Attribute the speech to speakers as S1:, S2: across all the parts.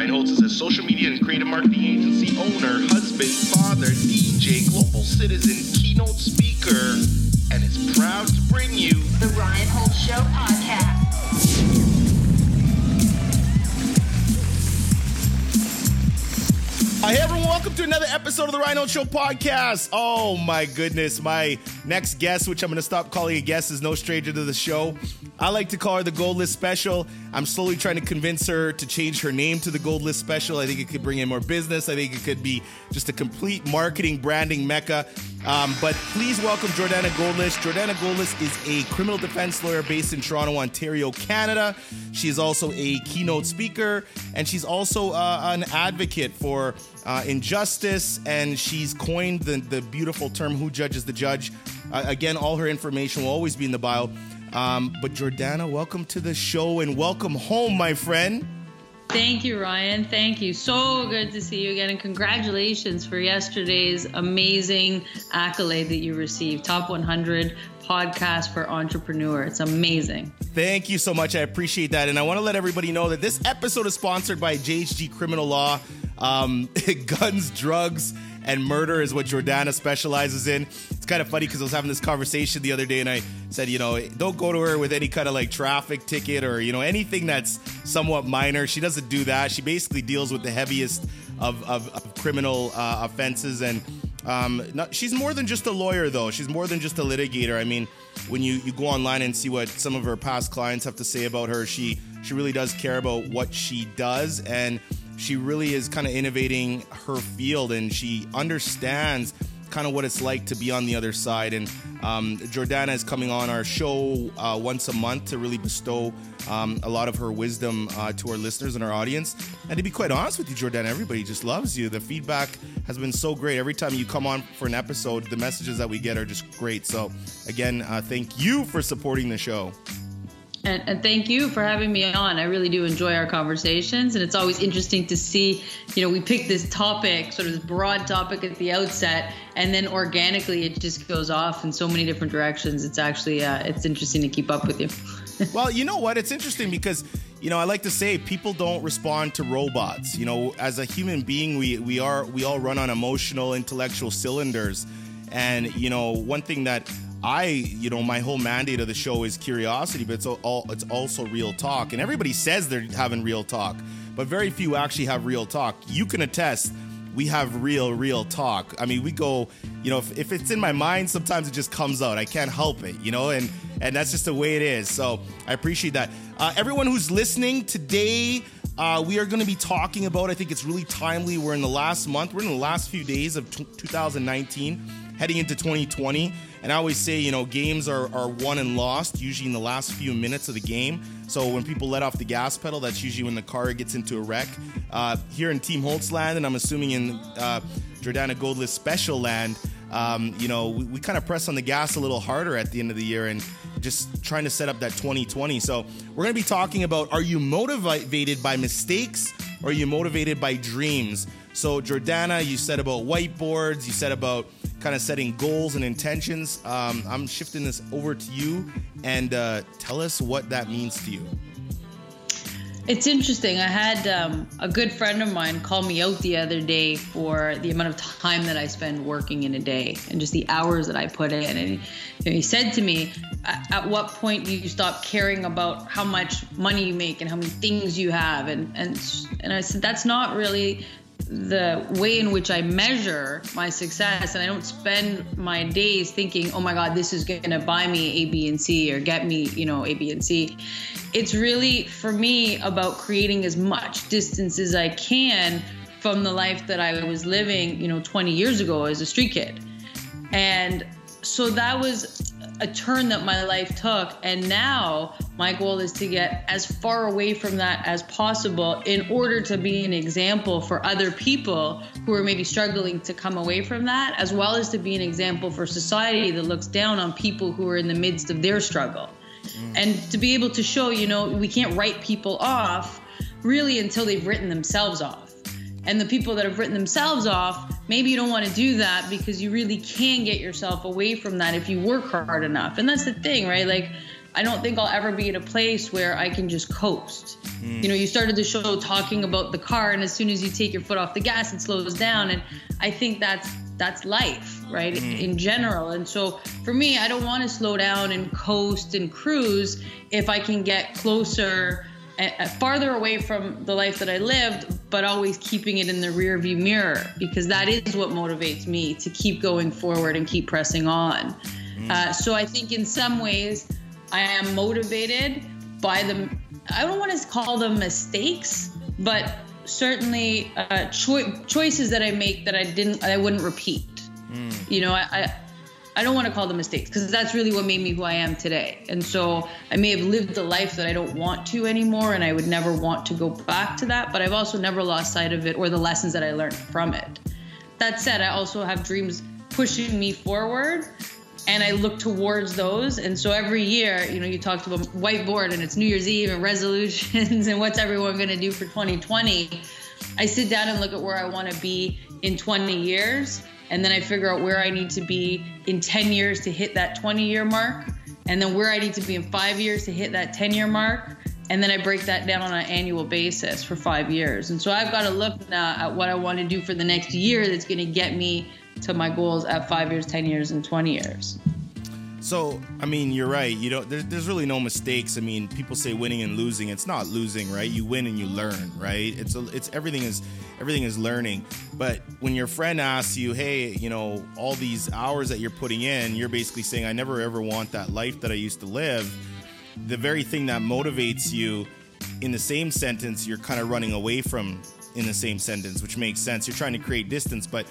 S1: Ryan Holtz is a social media and creative marketing agency owner, husband, father, DJ, global citizen, keynote speaker, and is proud to bring you
S2: The Ryan Holtz Show podcast.
S3: Hey everyone, welcome to another episode of the Rhino Show podcast. Oh my goodness, my next guest, which I'm going to stop calling a guest, is no stranger to the show. I like to call her the Goldlist Special. I'm slowly trying to convince her to change her name to the Goldlist Special. I think it could bring in more business. I think it could be just a complete marketing branding mecca. Um, but please welcome Jordana Goldlist. Jordana Goldlist is a criminal defense lawyer based in Toronto, Ontario, Canada. She is also a keynote speaker, and she's also uh, an advocate for uh, injustice. And she's coined the, the beautiful term "Who judges the judge." Uh, again, all her information will always be in the bio. Um, but Jordana, welcome to the show and welcome home, my friend.
S4: Thank you, Ryan. Thank you. So good to see you again. And congratulations for yesterday's amazing accolade that you received Top 100 podcast for entrepreneur. It's amazing.
S3: Thank you so much. I appreciate that. And I want to let everybody know that this episode is sponsored by JHG Criminal Law. Um, guns, drugs, and murder is what Jordana specializes in. It's kind of funny because I was having this conversation the other day and I said, you know, don't go to her with any kind of like traffic ticket or, you know, anything that's somewhat minor. She doesn't do that. She basically deals with the heaviest of, of, of criminal uh, offenses. And um, not, she's more than just a lawyer, though. She's more than just a litigator. I mean, when you, you go online and see what some of her past clients have to say about her, she she really does care about what she does and she really is kind of innovating her field and she understands kind of what it's like to be on the other side. And um, Jordana is coming on our show uh, once a month to really bestow um, a lot of her wisdom uh, to our listeners and our audience. And to be quite honest with you, Jordana, everybody just loves you. The feedback has been so great. Every time you come on for an episode, the messages that we get are just great. So, again, uh, thank you for supporting the show.
S4: And, and, thank you for having me on. I really do enjoy our conversations, and it's always interesting to see. You know, we pick this topic, sort of this broad topic at the outset, and then organically it just goes off in so many different directions. It's actually uh, it's interesting to keep up with you.
S3: well, you know what? It's interesting because you know I like to say people don't respond to robots. You know, as a human being, we we are we all run on emotional, intellectual cylinders, and you know one thing that I, you know, my whole mandate of the show is curiosity, but it's all it's also real talk. And everybody says they're having real talk, but very few actually have real talk. You can attest we have real, real talk. I mean, we go, you know, if, if it's in my mind, sometimes it just comes out. I can't help it, you know, and and that's just the way it is. So I appreciate that. Uh, everyone who's listening today, uh, we are going to be talking about. I think it's really timely. We're in the last month. We're in the last few days of t- 2019, heading into 2020. And I always say, you know, games are, are won and lost usually in the last few minutes of the game. So when people let off the gas pedal, that's usually when the car gets into a wreck. Uh, here in Team Holtz land, and I'm assuming in uh, Jordana Goldlist Special land, um, you know, we, we kind of press on the gas a little harder at the end of the year and just trying to set up that 2020. So we're going to be talking about are you motivated by mistakes or are you motivated by dreams? So, Jordana, you said about whiteboards, you said about kind of setting goals and intentions. Um, I'm shifting this over to you and uh, tell us what that means to you.
S4: It's interesting. I had um, a good friend of mine call me out the other day for the amount of time that I spend working in a day and just the hours that I put in. And know, he said to me, "At what point do you stop caring about how much money you make and how many things you have?" And and and I said, "That's not really the way in which I measure my success, and I don't spend my days thinking, oh my God, this is going to buy me A, B, and C or get me, you know, A, B, and C. It's really, for me, about creating as much distance as I can from the life that I was living, you know, 20 years ago as a street kid. And so that was a turn that my life took. And now my goal is to get as far away from that as possible in order to be an example for other people who are maybe struggling to come away from that, as well as to be an example for society that looks down on people who are in the midst of their struggle. Mm. And to be able to show, you know, we can't write people off really until they've written themselves off and the people that have written themselves off, maybe you don't want to do that because you really can get yourself away from that if you work hard enough. And that's the thing, right? Like I don't think I'll ever be in a place where I can just coast. Hmm. You know, you started the show talking about the car, and as soon as you take your foot off the gas, it slows down. And I think that's that's life, right? Hmm. In general. And so for me, I don't want to slow down and coast and cruise if I can get closer farther away from the life that I lived, but always keeping it in the rear view mirror because that is what motivates me to keep going forward and keep pressing on. Uh, so I think in some ways, I am motivated by the, I don't want to call them mistakes, but certainly uh, choi- choices that I make that I didn't, I wouldn't repeat. You know, I, I I don't want to call them mistakes because that's really what made me who I am today. And so I may have lived a life that I don't want to anymore, and I would never want to go back to that. But I've also never lost sight of it or the lessons that I learned from it. That said, I also have dreams pushing me forward, and I look towards those. And so every year, you know, you talked about whiteboard and it's New Year's Eve and resolutions and what's everyone going to do for 2020. I sit down and look at where I want to be in 20 years and then I figure out where I need to be in 10 years to hit that 20 year mark, and then where I need to be in five years to hit that 10 year mark. And then I break that down on an annual basis for five years. And so I've got to look now at what I want to do for the next year that's going to get me to my goals at five years, 10 years, and 20 years.
S3: So, I mean, you're right. You know, there's, there's really no mistakes. I mean, people say winning and losing. It's not losing, right? You win and you learn, right? It's a, it's everything is everything is learning. But when your friend asks you, "Hey, you know, all these hours that you're putting in," you're basically saying, "I never ever want that life that I used to live." The very thing that motivates you in the same sentence, you're kind of running away from in the same sentence, which makes sense. You're trying to create distance, but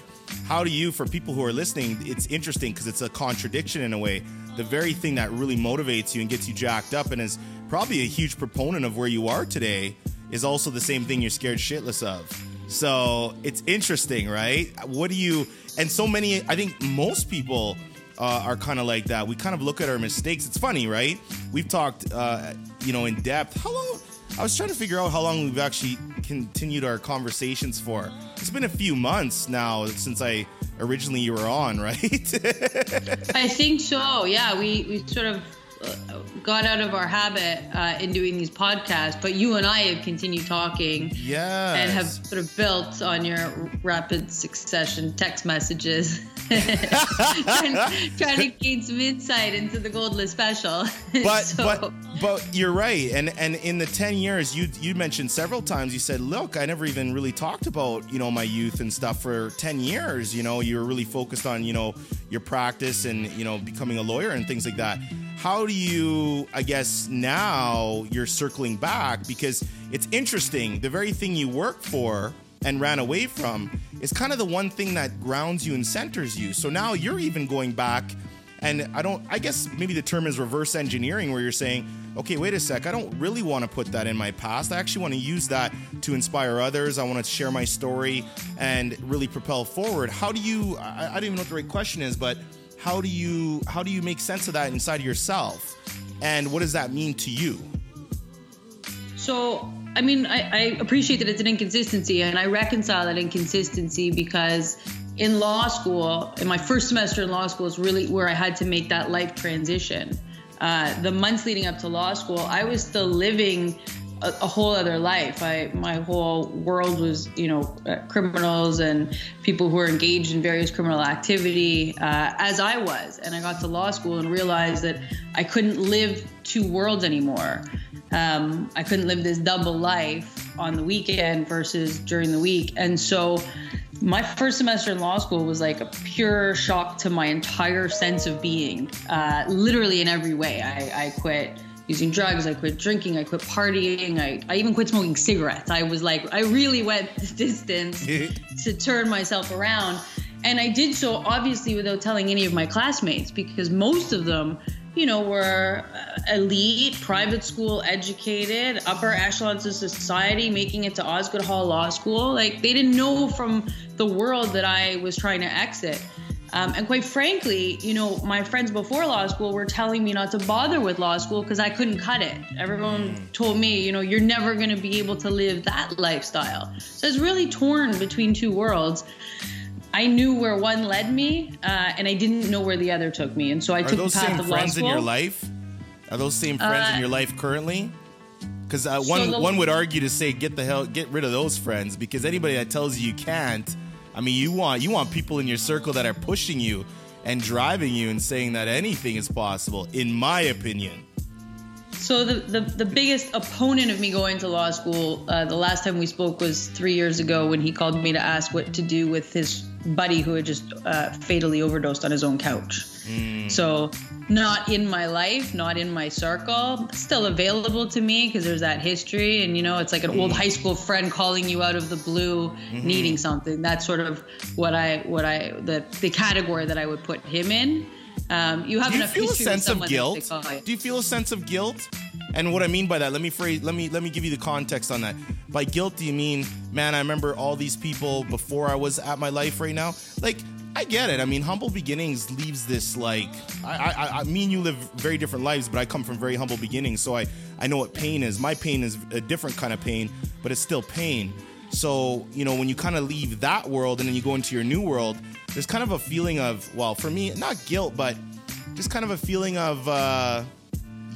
S3: how do you, for people who are listening, it's interesting because it's a contradiction in a way. The very thing that really motivates you and gets you jacked up and is probably a huge proponent of where you are today is also the same thing you're scared shitless of. So it's interesting, right? What do you, and so many, I think most people uh, are kind of like that. We kind of look at our mistakes. It's funny, right? We've talked, uh, you know, in depth. How long? I was trying to figure out how long we've actually continued our conversations for. It's been a few months now since I originally you were on, right?
S4: I think so. Yeah, we we sort of uh, got out of our habit uh, in doing these podcasts, but you and I have continued talking.
S3: Yeah.
S4: And have sort of built on your rapid succession text messages, trying, trying, to gain some insight into the Goldlist special.
S3: But so. but but you're right, and and in the ten years, you you mentioned several times. You said, "Look, I never even really talked about you know my youth and stuff for ten years. You know, you were really focused on you know your practice and you know becoming a lawyer and things like that." how do you i guess now you're circling back because it's interesting the very thing you work for and ran away from is kind of the one thing that grounds you and centers you. So now you're even going back and i don't i guess maybe the term is reverse engineering where you're saying okay wait a sec i don't really want to put that in my past. I actually want to use that to inspire others. I want to share my story and really propel forward. How do you i, I don't even know what the right question is but how do you how do you make sense of that inside yourself? And what does that mean to you?
S4: So i mean I, I, appreciate that it's an inconsistency and i reconcile that inconsistency because in law school in my first semester in law school is really where i had to make that life transition uh, the months leading up to law school i was still living a, a, whole other life. I my whole world was you know uh, criminals and people who are engaged in various criminal activity, uh, as I was. And I got to law school and realized that I couldn't live two worlds anymore. Um, I couldn't live this double life on the weekend versus during the week, and so. My first semester in law school was like a pure shock to my entire sense of being, uh, literally in every way. I, I quit using drugs. I quit drinking. I quit partying. I, I even quit smoking cigarettes. I was like, I really went the distance to turn myself around. And I did so obviously without telling any of my classmates because most of them, you know, were uh, elite, private school educated, upper echelons of society, making it to Osgoode Hall Law School. Like they didn't know from the world that I was trying to exit. Um, and quite frankly, you know, my friends before law school were telling me not to bother with law school because I couldn't cut it. Everyone mm. told me, you know, you're never going to be able to live that lifestyle. So it's really torn between two worlds. I knew where one led me, uh, and I didn't know where the other took me, and so I
S3: Are
S4: took
S3: those
S4: the path
S3: same
S4: of
S3: friends in your life? Are those same friends
S4: Uh,
S3: in your life currently? Because uh, one
S4: the-
S3: one would argue to say get the hell get rid of those friends because anybody that tells you you can't, I mean you want you want people in your circle that are pushing you and driving you and saying that anything is possible. In my opinion,
S4: So the, the, the biggest opponent of me going to law school, uh, the last time we spoke was three years ago when he called me to ask what to do with his buddy who had just uh, fatally overdosed on his own couch. So not in my life, not in my circle, still available to me because there's that history, and you know it's like an old high school friend calling you out of the blue, needing something. That's sort of what I what I the the category that I would put him in. Um, you have
S3: do you
S4: enough
S3: feel a sense of guilt?
S4: they call you.
S3: Do you feel a sense of guilt? And what I mean by that, let me phrase, let me let me give you the context on that. By guilt, do you mean, man, I remember all these people before I was at my life right now? Like, I get it. I mean, humble beginnings leaves this like, I, I, I, me and you live very different lives, but I come from very humble beginnings, so I, I know what pain is. My pain is a different kind of pain, but it's still pain. So, you know, when you kind of leave that world and then you go into your new world, there's kind of a feeling of, well, for me, not guilt, but just kind of a feeling of, uh,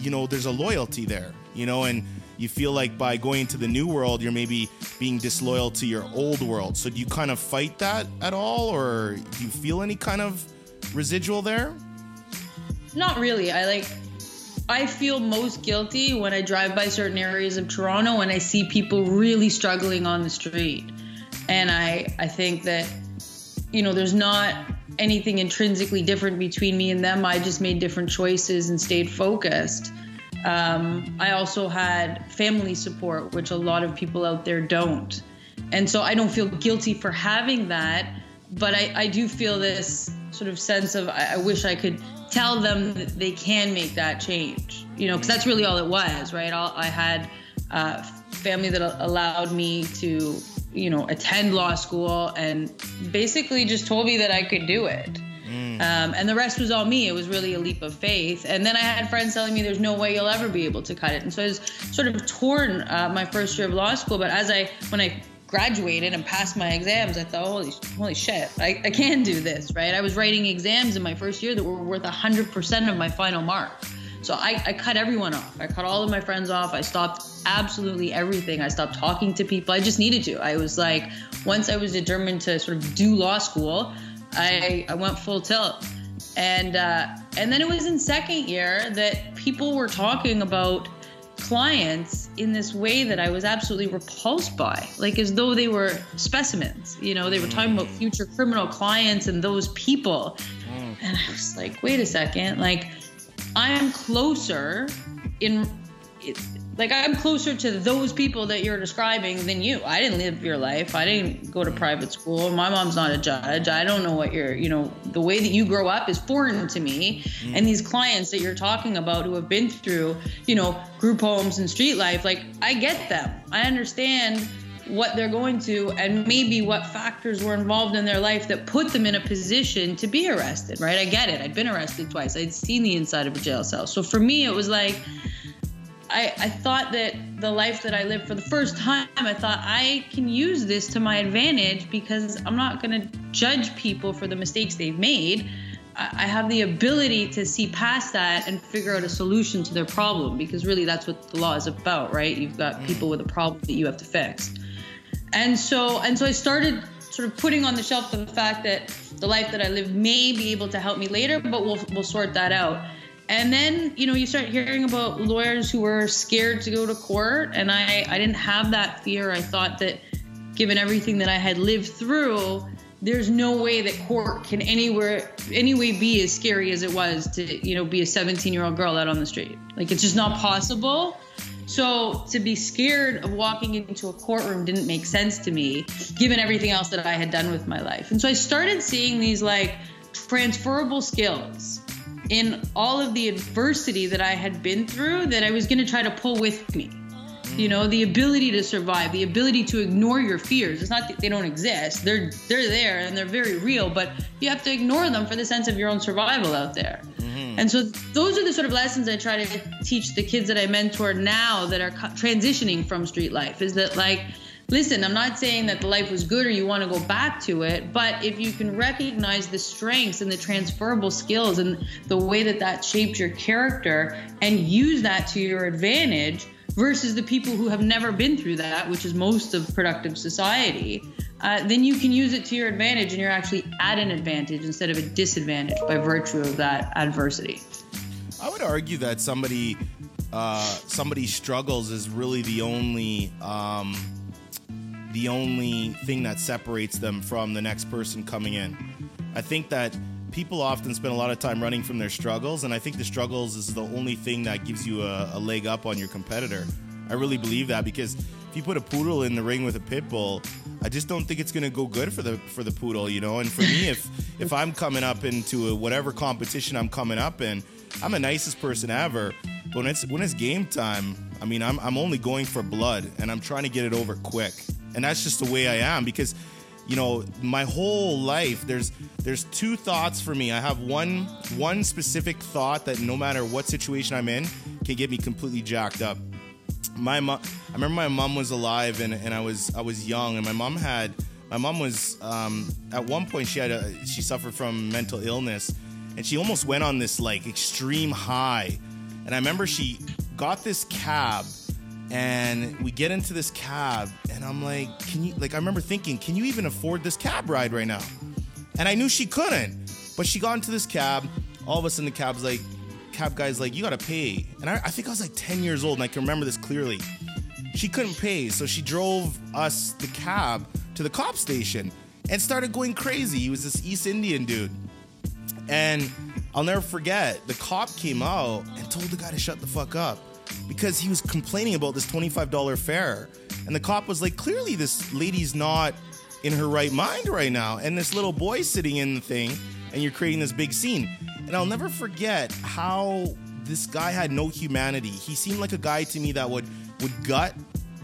S3: you know, there's a loyalty there, you know, and you feel like by going to the new world, you're maybe being disloyal to your old world. So do you kind of fight that at all, or do you feel any kind of residual there?
S4: Not really. I like I feel most guilty when I drive by certain areas of Toronto and I see people really struggling on the street. And I I think that you know, there's not anything intrinsically different between me and them. I just made different choices and stayed focused. Um, I also had family support, which a lot of people out there don't. And so I don't feel guilty for having that, but I, I do feel this sort of sense of I, I wish I could tell them that they can make that change, you know, because that's really all it was, right? All, I had uh, family that allowed me to, you know, attend law school and basically just told me that I could do it. Um, and the rest was all me. It was really a leap of faith. And then I had friends telling me there's no way you'll ever be able to cut it. And so I was sort of torn uh, my first year of law school. But as I, when I graduated and passed my exams, I thought, holy, holy shit, I, I can do this, right? I was writing exams in my first year that were worth 100% of my final mark. So I, I cut everyone off. I cut all of my friends off. I stopped absolutely everything. I stopped talking to people. I just needed to. I was like, once I was determined to sort of do law school, I, I went full tilt. And uh, and then it was in second year that people were talking about clients in this way that I was absolutely repulsed by, like as though they were specimens. You know, they were talking about future criminal clients and those people. And I was like, wait a second, like I'm closer in like I'm closer to those people that you're describing than you. I didn't live your life. I didn't go to private school. My mom's not a judge. I don't know what you're, you know, the way that you grow up is foreign to me. Mm. And these clients that you're talking about who have been through, you know, group homes and street life, like I get them. I understand what they're going to and maybe what factors were involved in their life that put them in a position to be arrested, right? I get it. I'd been arrested twice. I'd seen the inside of a jail cell. So for me, it was like, I, I thought that the life that I lived for the first time, I thought I can use this to my advantage because I'm not going to judge people for the mistakes they've made. I I have the ability to see past that and figure out a solution to their problem because really that's what the law is about, right? You've got mm. people with a problem that you have to fix. And so and so I started sort of putting on the shelf the fact that the life that I live may be able to help me later, but we'll we'll sort that out. And then, you know, you start hearing about lawyers who were scared to go to court. And I, I didn't have that fear. I thought that given everything that I had lived through, there's no way that court can anywhere, anyway be as scary as it was to, you know, be a 17 year old girl out on the street. Like it's just not possible. So to be scared of walking into a courtroom didn't make sense to me, given everything else that I had done with my life. And so I started seeing these like transferable skills in all of the adversity that I had been through that I was going to try to pull with me. You know, the ability to survive, the ability to ignore your fears. It's not that they don't exist. They're they're there and they're very real, but you have to ignore them for the sense of your own survival out there. Mm-hmm. And so those are the sort of lessons I try to teach the kids that I mentor now that are transitioning from street life is that like listen, I'm not saying that the life was good or you want to go back to it, but if you can recognize the strengths and the transferable skills and the way that that shaped your character and use that to your advantage versus the people who have never been through that, which is most of productive society, uh, then you can use it to your advantage and you're actually at an advantage instead of a disadvantage by virtue of that adversity.
S3: I would argue that somebody uh, somebody struggles is really the only um, the only thing that separates them from the next person coming in. I think that people often spend a lot of time running from their struggles, and I think the struggles is the only thing that gives you a, a leg up on your competitor. I really believe that because if you put a poodle in the ring with a pit bull, I just don't think it's going to go good for the for the poodle, you know. And for me, if if I'm coming up into a, whatever competition I'm coming up in, I'm the nicest person ever. But when it's when it's game time, I mean, I'm I'm only going for blood, and I'm trying to get it over quick and that's just the way I am because you know my whole life there's there's two thoughts for me. I have one one specific thought that no matter what situation i'm in can get me completely jacked up. My mom i remember my mom was alive and, and i was i was young and my mom had my mom was um, at one point she had a she suffered from mental illness and she almost went on this like extreme high. And i remember she got this cab and we get into this cab and i'm like can you like i remember thinking can you even afford this cab ride right now? And i knew she couldn't but she got into this cab. All of a sudden the cab's like cab guy's like you gotta pay. And I, I think i was like 10 years old and i can remember this clearly. She couldn't pay so she drove us the cab to the cop station and started going crazy. He was this east indian dude. And i'll never forget the cop came out and told the guy to shut the fuck up because he was complaining about this $25 fare. And the cop was like, clearly, this lady's not in her right mind right now. And this little boy sitting in the thing, and you're creating this big scene. And I'll never forget how this guy had no humanity. He seemed like a guy to me that would would gut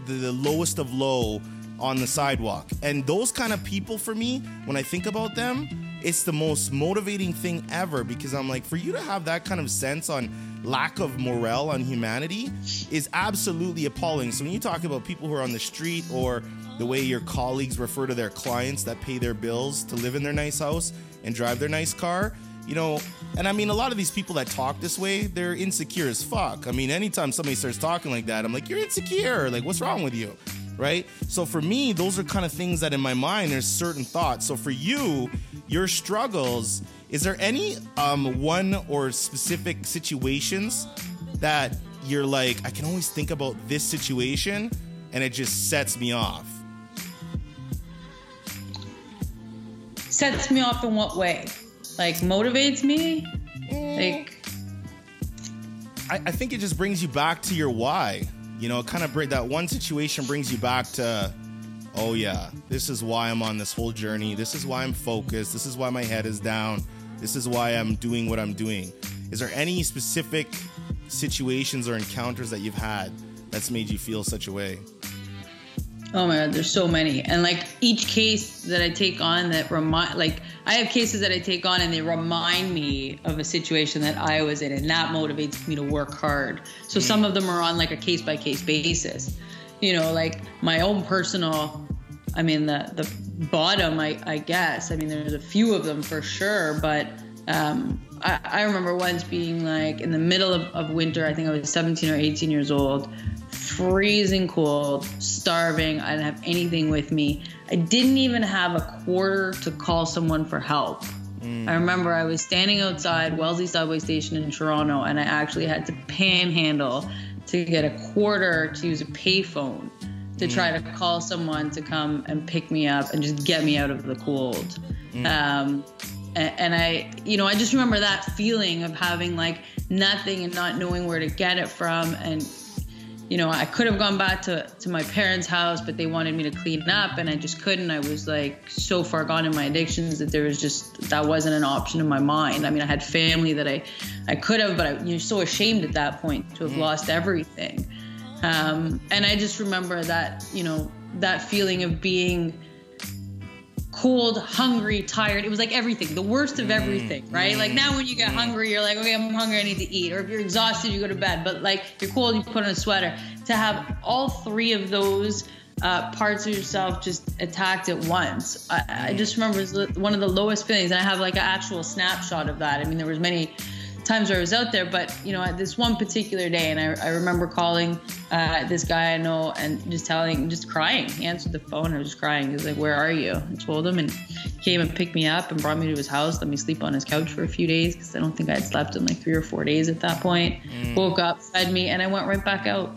S3: the, the lowest of low on the sidewalk. And those kind of people for me, when I think about them, it's the most motivating thing ever because I'm like, for you to have that kind of sense on lack of morale on humanity is absolutely appalling. So when you talk about people who are on the street or the way your colleagues refer to their clients that pay their bills to live in their nice house and drive their nice car, you know, and I mean, a lot of these people that talk this way, they're insecure as fuck. I mean, anytime somebody starts talking like that, I'm like, you're insecure. Like, what's wrong with you? Right? So for me, those are kind of things that in my mind, there's certain thoughts. So for you, your struggles, is there any um, one or specific situations that you're like, I can always think about this situation and it just sets me off?
S4: Sets me off in what way? Like motivates me? Like
S3: I, I think it just brings you back to your why. You know, kind of bring that one situation brings you back to, oh yeah, this is why I'm on this whole journey. This is why I'm focused. This is why my head is down. This is why I'm doing what I'm doing. Is there any specific situations or encounters that you've had that's made you feel such a way?
S4: Oh my god, there's so many. And like each case that I take on that remind like I have cases that I take on and they remind me of a situation that I was in and that motivates me to work hard. So mm. some of them are on like a case by case basis. You know, like my own personal I mean the the bottom I, I guess. I mean there's a few of them for sure, but um, I, I remember once being like in the middle of, of winter, I think I was 17 or 18 years old freezing cold, starving. I didn't have anything with me. I didn't even have a quarter to call someone for help. Mm. I remember I was standing outside Wellesley subway station in Toronto and I actually had to panhandle to get a quarter to use a payphone to mm. try to call someone to come and pick me up and just get me out of the cold. Mm. Um, and, and I, you know, I just remember that feeling of having like nothing and not knowing where to get it from and you know, I could have gone back to, to my parents' house, but they wanted me to clean up and I just couldn't. I was like so far gone in my addictions that there was just, that wasn't an option in my mind. I mean, I had family that I, I could have, but I, you're so ashamed at that point to have mm-hmm. lost everything. Um, and I just remember that, you know, that feeling of being cold, hungry, tired. It was like everything, the worst of everything, mm, right? Like now when you get mm. hungry, you're like, okay, I'm hungry, I need to eat. Or if you're exhausted, you go to bed. But like you're cold, you put on a sweater. To have all three of those uh, parts of yourself just attacked at once. I, I just remember it was one of the lowest feelings, and I have like an actual snapshot of that. I mean, there was many times where I was out there, but you know, at this one particular day, and I, I remember calling uh, this guy I know and just telling, just crying. He answered the phone. I was just crying. He was like, "Where are you?" I told him, and he came and picked me up and brought me to his house. Let me sleep on his couch for a few days because I don't think I had slept in like three or four days at that point.
S3: Mm.
S4: Woke up, fed me, and I went right back out.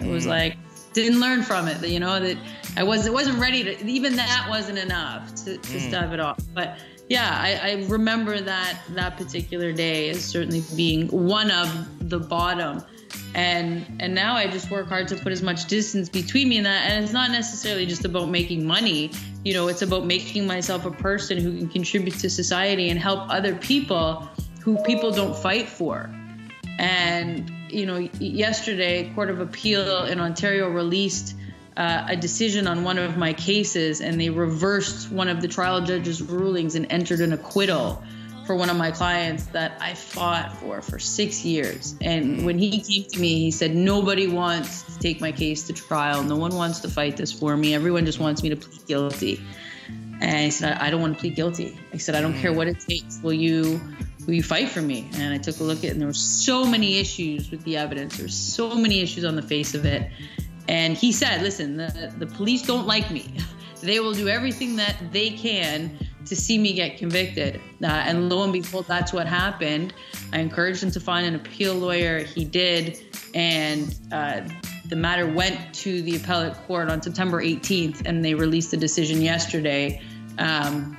S4: It was like didn't learn from it. That you know that I wasn't wasn't ready to. Even that wasn't enough to, to
S3: Mm.
S4: stave it off. But yeah, I, I remember that that particular day as certainly being one of the bottom. And and now I just work hard to put as much distance between me and that. And it's not necessarily just about making money. You know, it's about making myself a person who can contribute to society and help other people who people don't fight for. And you know, yesterday, Court of Appeal in Ontario released uh, a decision on one of my cases, and they reversed one of the trial judge's rulings and entered an acquittal for one of my clients that I fought for for six years. And when he came to me, he said, Nobody wants to take my case to trial. No one wants to fight this for me. Everyone just wants me to plead guilty. And I said, I don't want to plead guilty. I said, I don't care what it takes. Will you will you fight for me? And I took a look at it, and there were so many issues with the evidence. There were so many issues on the face of it. And he said, listen, the, the police don't like me. They will do everything that they can to see me get convicted. Uh, and lo and behold, that's what happened. I encouraged him to find an appeal lawyer. He did. And uh, the matter went to the appellate court on September 18th, and they released the decision yesterday. Um,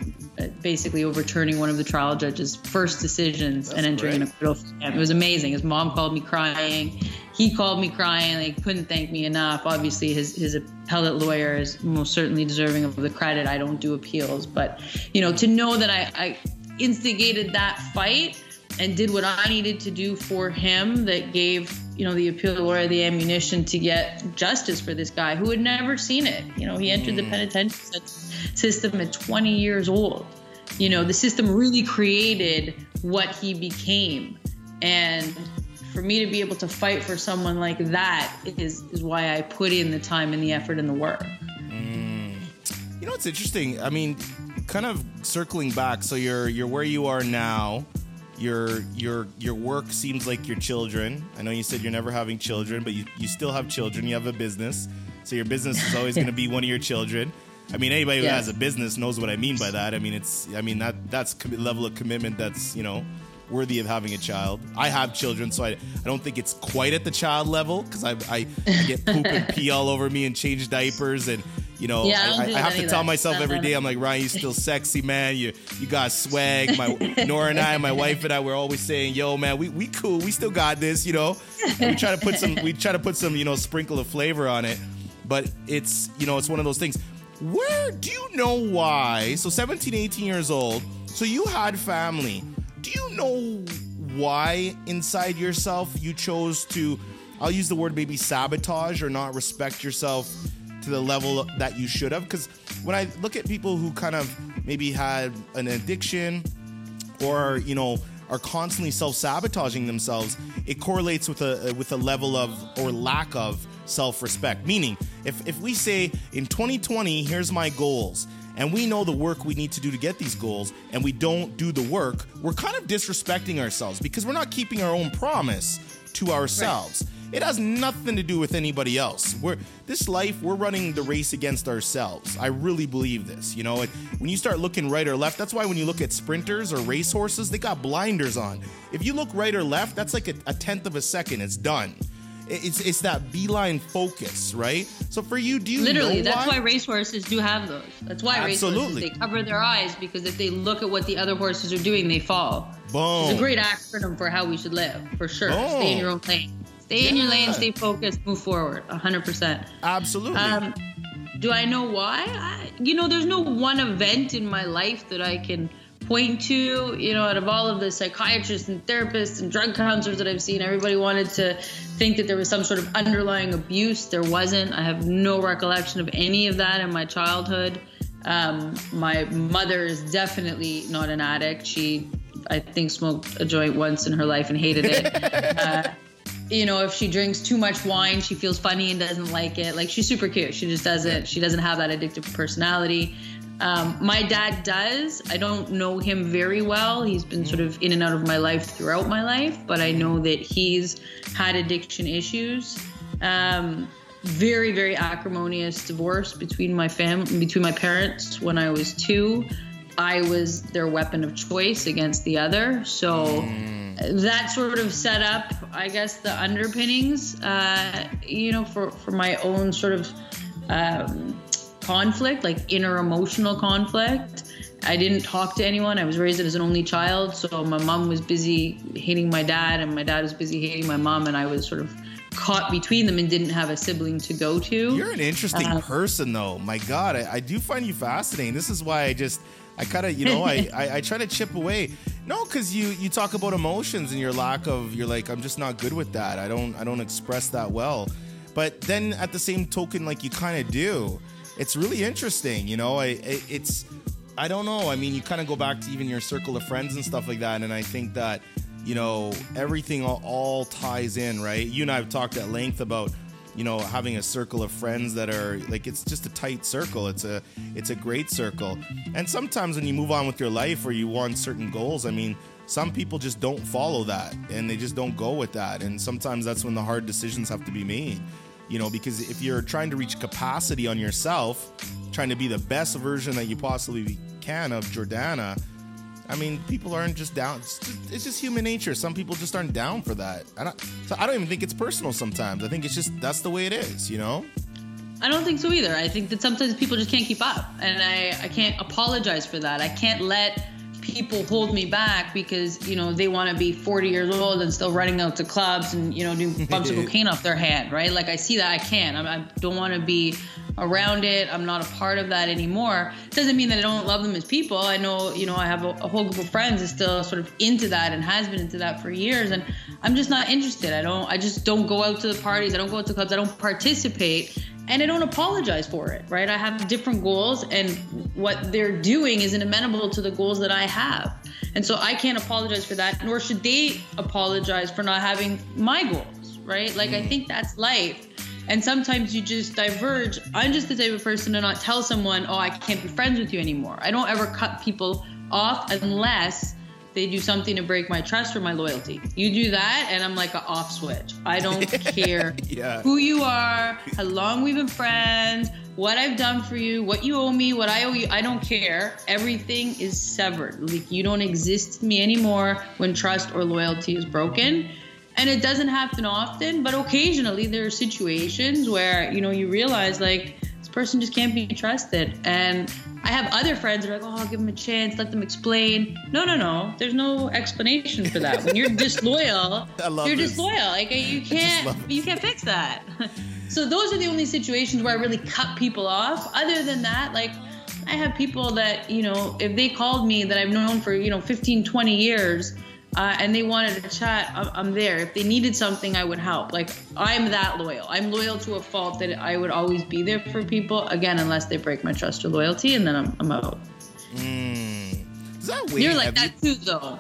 S4: basically overturning one of the trial judge's first decisions and entering an
S3: great.
S4: acquittal. It was amazing. His mom called me crying. He called me crying. They couldn't thank me enough. Obviously, his his appellate lawyer is most certainly deserving of the credit. I don't do appeals, but you know, to know that I, I instigated that fight and did what I needed to do for him that gave you know the appeal lawyer the ammunition to get justice for this guy who had never seen it. You know, he entered the mm. penitentiary system at 20 years old. You know, the system really created what he became, and for me to be able to fight for someone like that is is why I put in the time and the effort and the work. Mm.
S3: You know what's interesting? I mean, kind of circling back. So you're you're where you are now. Your your your work seems like your children. I know you said you're never having children, but you, you still have children. You have a business, so your business is always going to be one of your children. I mean, anybody who has a business knows what I mean by that. I mean, it's I mean that that's level of commitment that's you know worthy of having a child. I have children, so I, I don't think it's quite at the child level because I, I I get poop and pee all over me and change diapers and you know
S4: Yeah, I
S3: I, I have to
S4: of
S3: tell myself every day. I'm like Ryan, you still sexy man. You you got swag. My Nora and I, my wife and I, we're always saying, "Yo, man, we we cool. We still got this." You know, and we try to put some we try to put some you know sprinkle of flavor on it, but it's you know it's one of those things. Where do you know why? So 17, 18 years old. So you had family. Do you know why inside yourself you chose to? I'll use the word maybe sabotage or not respect yourself to the level that you should have. Because when I look at people who kind of maybe had an addiction or you know are constantly self-sabotaging themselves it correlates with a with a level of or lack of self-respect meaning if if we say in 2020 here's my goals and we know the work we need to do to get these goals and we don't do the work we're kind of disrespecting ourselves because we're not keeping our own promise to ourselves it has nothing to do with anybody else. We're this life, we're running the race against ourselves. I really believe this. You know, it, when you start looking right or left, that's why when you look at sprinters or racehorses, they got blinders on. If you look right or left, that's like a, a tenth of a second. It's done. It- It's it's that beeline focus, right? So for you, do you
S4: Literally,
S3: know
S4: that's
S3: why?
S4: why racehorses do have those. That's why
S3: Absolutely.
S4: racehorses they cover their eyes because if they look at what the other horses are doing, they fall.
S3: Boom.
S4: It's a great acronym for how we should live, for sure. Stay in your own lane. Stay in your lane, stay focused, move forward, 100%.
S3: Absolutely.
S4: Um, do I know why? I, you know, there's no one event in my life that I can point to. You know, out of all of the psychiatrists and therapists and drug counselors that I've seen, everybody wanted to think that there was some sort of underlying abuse. There wasn't. I have no recollection of any of that in my childhood. Um, my mother is definitely not an addict. She, I think, smoked a joint once in her life and hated it. uh, you know, if she drinks too much wine, she feels funny and doesn't like it. Like she's super cute. She just doesn't. She doesn't have that addictive personality. Um, my dad does. I don't know him very well. He's been sort of in and out of my life throughout my life, but I know that he's had addiction issues. Um, very, very acrimonious divorce between my family, between my parents when I was two. I was their weapon of choice against the other. So that sort of set up, I guess, the underpinnings, uh, you know, for, for my own sort of um, conflict, like inner emotional conflict. I didn't talk to anyone. I was raised as an only child, so my mom was busy hating my dad, and my dad was busy hating my mom, and I was sort of caught between them and didn't have a sibling to go to.
S3: You're an interesting
S4: Uh,
S3: person, though. My God, I, I do find you fascinating. This is why I just, I kind of, you know, I, I, I try to chip away. No, because you you talk about emotions and your lack of, you're like, I'm just not good with that. I don't I don't express that well. But then at the same token, like you kind of do. It's really interesting, you know. I it, it's, I don't know. I mean, you kind of go back to even your circle of friends and stuff like that, and I think that you know everything all, all ties in, right? You and I have talked at length about you know having a circle of friends that are like it's just a tight circle it's a it's a great circle and sometimes when you move on with your life or you want certain goals i mean some people just don't follow that and they just don't go with that and sometimes that's when the hard decisions have to be made you know because if you're trying to reach capacity on yourself trying to be the best version that you possibly can of jordana I mean, people aren't just down. It's just, it's just human nature. Some people just aren't down for that. I don't, so I don't even think it's personal sometimes. I think it's just that's the way it is, you know?
S4: I don't think so either. I think that sometimes people just can't keep up, and I, I can't apologize for that. I can't let people hold me back because you know they want to be 40 years old and still running out to clubs and you know doing bumps of cocaine off their hand, right? Like I see that I can't. I, I don't want to be around it. I'm not a part of that anymore. Doesn't mean that I don't love them as people. I know you know I have a, a whole group of friends that's still sort of into that and has been into that for years, and I'm just not interested. I don't. I just don't go out to the parties. I don't go out to clubs. I don't participate and I don't apologize for it, right? I have different goals, and what they're doing isn't amenable to the goals that I have. And so I can't apologize for that, nor should they apologize for not having my goals, right? Like, I mm. think that's life. And sometimes you just diverge. I'm just the type of person to not tell someone, oh, I can't be friends with you anymore. I don't ever cut people off unless they do something to break my trust or my loyalty. You do that, and I'm like an off switch. I don't care
S3: Yeah.
S4: who you are, how long we've been friends, what I've done for you, what you owe me, what I owe you. I don't care. Everything is severed. Like you don't exist to me anymore when trust or loyalty is broken. And it doesn't happen often, but occasionally there are situations where, you know, you realize like person just can't be trusted. And I have other friends that are like, oh, I'll give them a chance, let them explain. No, no, no. There's no explanation for that. When you're disloyal, you're
S3: this.
S4: disloyal. Like you can't, you can't fix that. so those are the only situations where I really cut people off. Other than that, like I have people that, you know, if they called me that I've known for, you know, 15, 20 years, uh, and they wanted to chat, I'm, I'm there. If they needed something, I would help. Like I'm that loyal. I'm loyal to a fault that I would always be there for people. Again, unless they break my trust or loyalty, and then I'm, I'm out.
S3: Mm. Is that weird?
S4: You're like
S3: Have you-
S4: that too, though.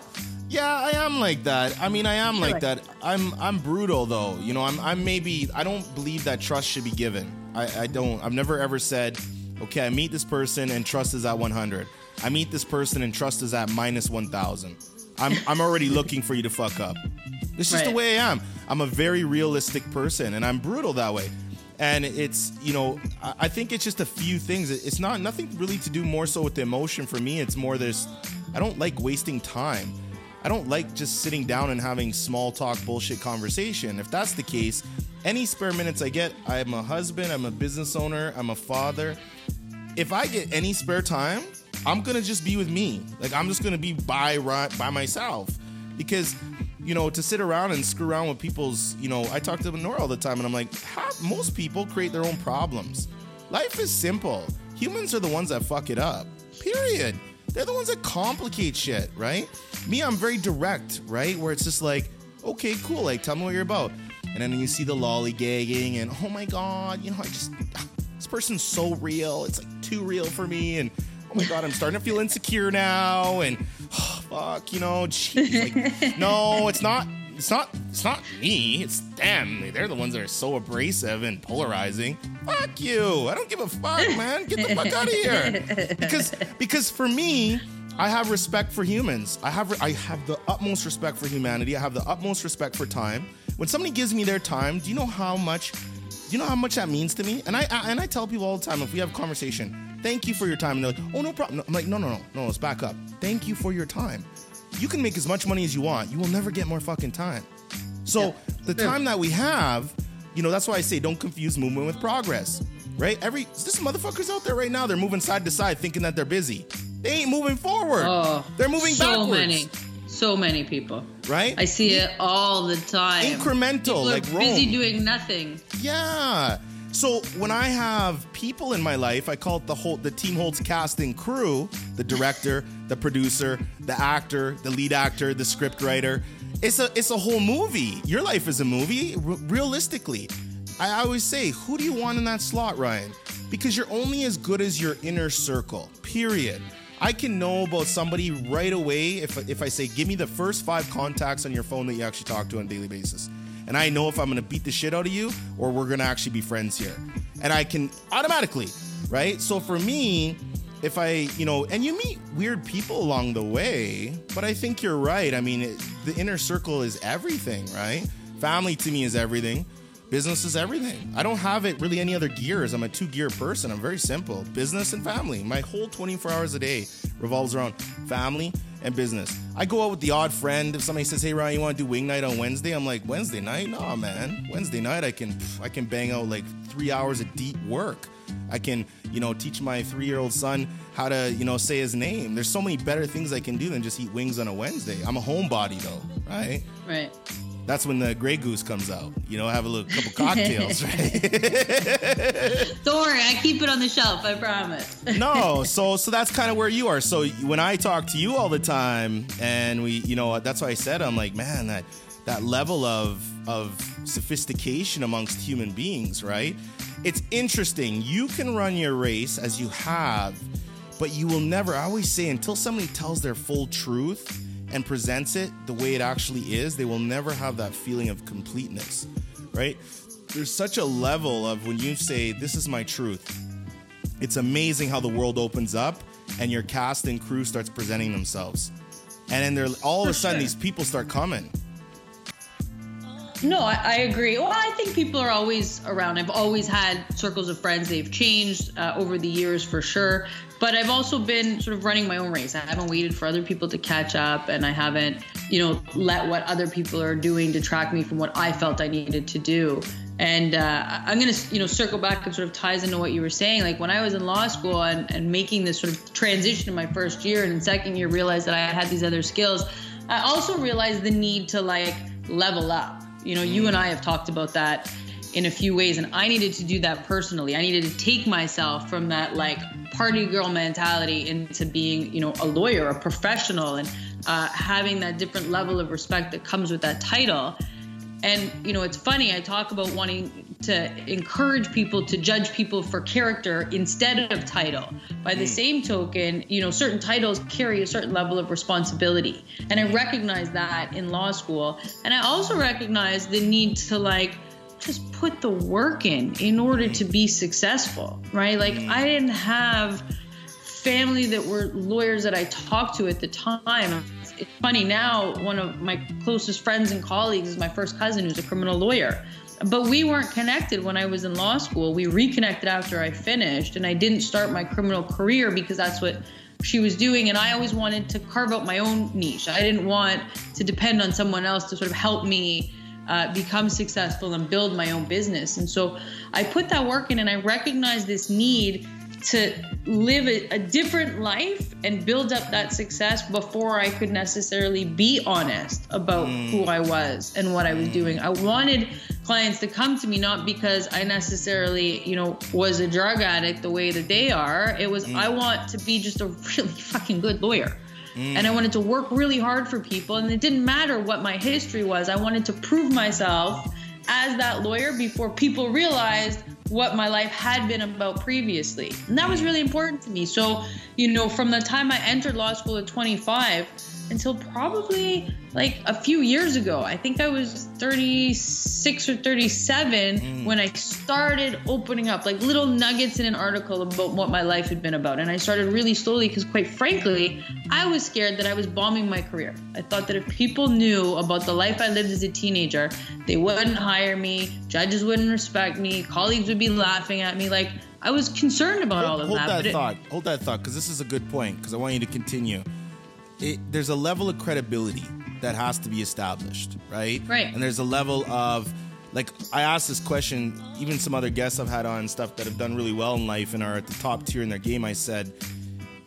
S3: Yeah, I am like that. I mean, I am like
S4: like
S3: that. I'm I'm brutal though. You know, I'm I'm maybe I don't believe that trust should be given. I I don't. I've never ever said, okay, I meet this person and trust is at 100. I meet this person and trust is at minus 1,000. I'm I'm already looking for you to fuck up. It's just the way I am. I'm a very realistic person and I'm brutal that way. And it's, you know, I I think it's just a few things. It's not nothing really to do more so with the emotion for me. It's more this I don't like wasting time. I don't like just sitting down and having small talk bullshit conversation. If that's the case, any spare minutes I get, I'm a husband, I'm a business owner, I'm a father. If I get any spare time, I'm gonna just be with me. Like I'm just gonna be by by myself. Because, you know, to sit around and screw around with people's, you know, I talk to Nora all the time and I'm like, most people create their own problems. Life is simple. Humans are the ones that fuck it up. Period. They're the ones that complicate shit, right? Me, I'm very direct, right? Where it's just like, okay, cool, like tell me what you're about. And then you see the lollygagging and oh my god, you know, I just this person's so real. It's like too real for me and oh my god, I'm starting to feel insecure now and oh, fuck, you know, jeez, like no, it's not it's not it's not me. It's them. They're the ones that are so abrasive and polarizing. Fuck you. I don't give a fuck, man. Get the fuck out of here. Because because for me, I have respect for humans. I have I have the utmost respect for humanity. I have the utmost respect for time. When somebody gives me their time, do you know how much do you know how much that means to me? And I, I and I tell people all the time if we have a conversation, thank you for your time. And they're like, oh no problem. I'm like, no, no, no, no, let's back up. Thank you for your time. You can make as much money as you want. You will never get more fucking time. So
S4: Yeah.
S3: the time that we have, you know, that's why I say don't confuse movement with progress. Right? Every there's motherfuckers out there right now, they're moving side to side thinking that they're busy. They ain't moving forward.
S4: Oh,
S3: they're moving
S4: so
S3: backwards.
S4: many, so many people.
S3: Right?
S4: I see it all the time.
S3: Incremental, like
S4: busy
S3: Rome.
S4: doing nothing.
S3: Yeah. So when I have people in my life, I call it the whole the Team Holtz casting crew, the director, the producer, the actor, the lead actor, the script writer. It's a it's a whole movie. Your life is a movie, r- realistically. I always say, who do you want in that slot, Ryan? Because you're only as good as your inner circle. Period. I can know about somebody right away if if I say, give me the first five contacts on your phone that you actually talk to on a daily basis and I know if I'm gonna beat the shit out of you or we're gonna actually be friends here. And I can automatically, right? So for me, if I, you know, and you meet weird people along the way, but I think you're right. I mean, it, the inner circle is everything, right? Family to me is everything. Business is everything. I don't have it really any other gears. I'm a two gear person. I'm very simple business and family. My whole 24 hours a day revolves around family and business. I go out with the odd friend. If somebody says, "Hey Ryan, you want to do wing night on Wednesday?" I'm like, "Wednesday night? Nah, man. Wednesday night, I can I can bang out like three hours of deep work. I can, you know, teach my three year old son how to, you know, say his name. There's so many better things I can do than just eat wings on a Wednesday. I'm a homebody though, right?
S4: Right.
S3: That's when the Grey Goose comes out. You know, have a little couple cocktails, right?
S4: Don't worry, I keep it on the shelf. I promise.
S3: no, so so that's kind of where you are. So when I talk to you all the time, and we, you know, that's why I said I'm like, man, that that level of of sophistication amongst human beings, right? It's interesting. You can run your race as you have, but you will never. I always say until somebody tells their full truth and presents it the way it actually is, they will never have that feeling of completeness, right? There's such a level of when you say, This is my truth, it's amazing how the world opens up and your cast and crew starts presenting themselves. And then they're all of a sudden
S4: sure.
S3: these people start coming.
S4: No, I, I agree. Well, I think people are always around. I've always had circles of friends. They've changed uh, over the years for sure. But I've also been sort of running my own race. I haven't waited for other people to catch up, and I haven't, you know, let what other people are doing detract me from what I felt I needed to do. And uh, I'm gonna, you know, circle back and sort of ties into what you were saying. Like when I was in law school and, and making this sort of transition in my first year and in second year, realized that I had these other skills. I also realized the need to like level up. You know, you and I have talked about that in a few ways, and I needed to do that personally. I needed to take myself from that like party girl mentality into being, you know, a lawyer, a professional, and uh, having that different level of respect that comes with that title. And you know, it's funny. I talk about wanting to encourage people to judge people for character instead of title. By the hmm. same token, you know, certain titles carry a certain level of responsibility, and I recognize that in law school. And I also recognize the need to like just put the work in in order to be successful, right? Like hmm. I didn't have family that were lawyers that I talked to at the time. It's funny now, one of my closest friends and colleagues is my first cousin who's a criminal lawyer. But we weren't connected when I was in law school. We reconnected after I finished, and I didn't start my criminal career because that's what she was doing. And I always wanted to carve out my own niche. I didn't want to depend on someone else to sort of help me uh, become successful and build my own business. And so I put that work in and I recognized this need to live a, a different life and build up that success before I could necessarily be honest about who I was and what I was doing. I wanted clients to come to me not because I necessarily, you know, was a drug addict the way that they are. It was mm. I want to be just a really fucking good lawyer. Mm. And I wanted to work really hard for people. And it didn't matter what my history was. I wanted to prove myself as that lawyer before people realized what my life had been about previously. And that was mm. really important to me. So, you know, from the time I entered law school at 25, until probably like a few years ago. I think I was 36 or 37 mm. when I started opening up like little nuggets in an article about what my life had been about. And I started really slowly because, quite frankly, I was scared that I was bombing my career. I thought that if people knew about the life I lived as a teenager, they wouldn't hire me, judges wouldn't respect me, colleagues would be laughing at me. Like, I was concerned about
S3: hold,
S4: all of
S3: hold
S4: that.
S3: Hold that thought. It, hold that thought, because this is a good point. Because I want you to continue. It, there's a level of credibility that has to be established, right?
S4: Right.
S3: And there's a level of, like, I asked this question. Even some other guests I've had on stuff that have done really well in life and are at the top tier in their game. I said,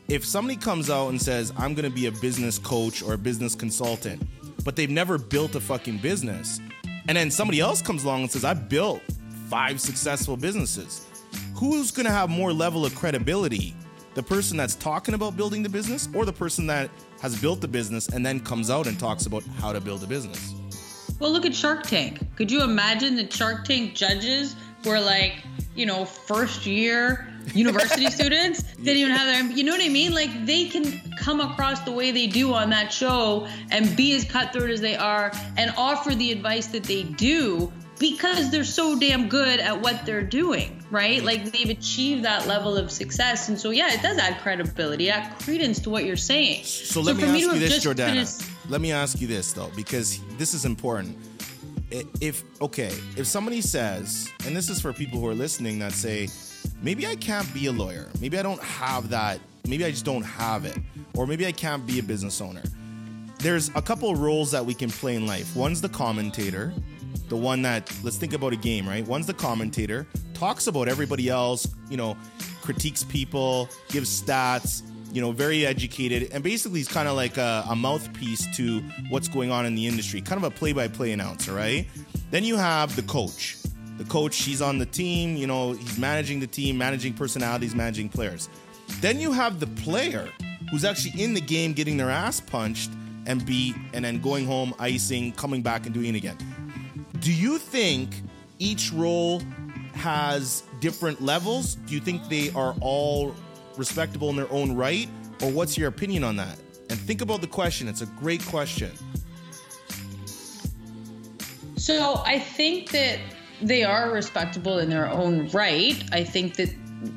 S3: if somebody comes out and says, "I'm going to be a business coach or a business consultant," but they've never built a fucking business, and then somebody else comes along and says, "I built five successful businesses." who's going to have more level of credibility? The person that's talking about building the business or the person that has built the business and then comes out and talks about how to build a business?
S4: Well, look at Shark Tank. Could you imagine the Shark Tank judges were like, you know, first year university students didn't even have their you know what i mean like they can come across the way they do on that show and be as cutthroat as they are and offer the advice that they do because they're so damn good at what they're doing, right? Mm-hmm. Like they've achieved that level of success. And so, yeah, it does add credibility, add credence to what you're saying.
S3: So, let so me ask you this, Jordana. Finished... let me ask you this, though, because this is important. If, okay, if somebody says, and this is for people who are listening that say, maybe I can't be a lawyer, maybe I don't have that, maybe I just don't have it, or maybe I can't be a business owner. There's a couple roles that we can play in life. One's the commentator, the one that let's think about a game, right? One's the commentator, talks about everybody else, you know, critiques people, gives stats, you know, very educated, and basically he's kind of like a, a, mouthpiece to what's going on in the industry, kind of a play-by-play announcer, right? Then you have the coach. The coach, he's on the team, you know, he's managing the team, managing personalities, managing players. Then you have the player who's actually in the game getting their ass punched and beat and then going home, icing, coming back and doing it again. Do you think each role has different levels? Do you think they are all respectable in their own right? Or what's your opinion on that? And think about the question. It's a great question.
S4: So I think that they are respectable in their own right. I think that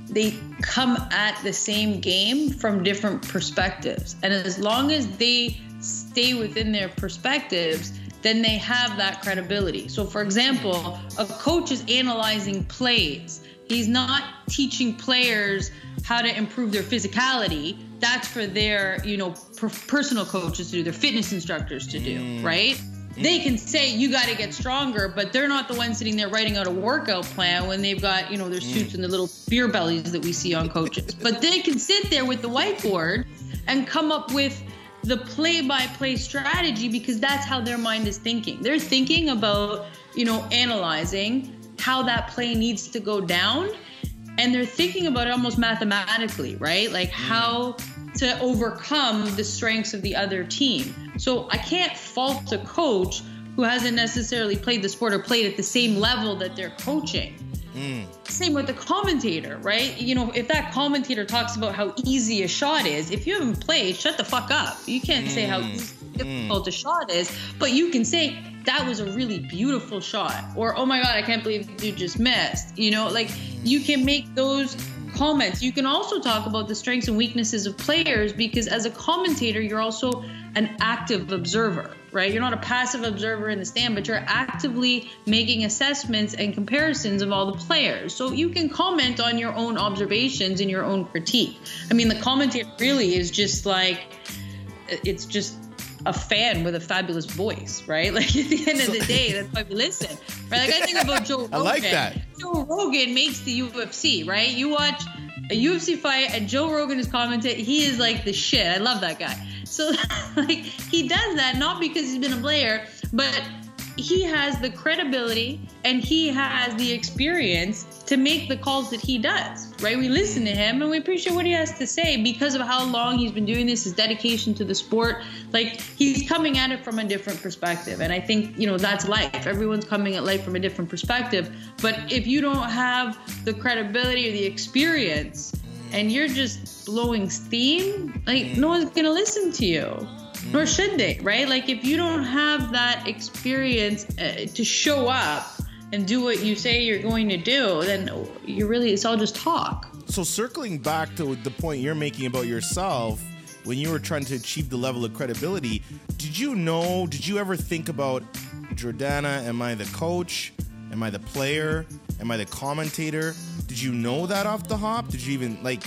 S4: they come at the same game from different perspectives. And as long as they stay within their perspectives, then they have that credibility. So, for example, a coach is analyzing plays. He's not teaching players how to improve their physicality. That's for their, you know, per- personal coaches to do, their fitness instructors to do, mm. right? They can say you got to get stronger, but they're not the ones sitting there writing out a workout plan when they've got, you know, their suits mm. and the little beer bellies that we see on coaches. but they can sit there with the whiteboard and come up with the play by play strategy because that's how their mind is thinking. They're thinking about, you know, analyzing how that play needs to go down and they're thinking about it almost mathematically, right? Like mm. how to overcome the strengths of the other team. So I can't fault a coach who hasn't necessarily played the sport or played at the same level that they're coaching. Mm. Same with the commentator, right? You know, if that commentator talks about how easy a shot is, if you haven't played, shut the fuck up. You can't mm. say how mm. difficult mm. a shot is, but you can say that was a really beautiful shot, or oh my god, I can't believe you just missed. You know, like you can make those comments. You can also talk about the strengths and weaknesses of players because as a commentator, you're also an active observer, right? You're not a passive observer in the stand, but you're actively making assessments and comparisons of all the players. So you can comment on your own observations and your own critique. I mean, the commentator really is just like, it's just a fan with a fabulous voice, right? Like at the end of the day, that's why we listen, right? Like I think about Joe Rogan.
S3: I like that.
S4: Joe Rogan makes the UFC, right? You watch a UFC fight and Joe Rogan is commenting. He is like the shit. I love that guy. So like he does that not because he's been a player, but he has the credibility and he has the experience to make the calls that he does, right? We listen to him and we appreciate what he has to say because of how long he's been doing this, his dedication to the sport. Like he's coming at it from a different perspective. And I think, you know, that's life. Everyone's coming at life from a different perspective. But if you don't have the credibility or the experience and you're just blowing steam, like no one's going to listen to you. Nor should they, right? Like if you don't have that experience uh, to show up and do what you say you're going to do, then you're really it's all just talk.
S3: So circling back to the point you're making about yourself, when you were trying to achieve the level of credibility, did you know? Did you ever think about Jordana? Am I the coach? Am I the player? Am I the commentator? Did you know that off the hop? Did you even like?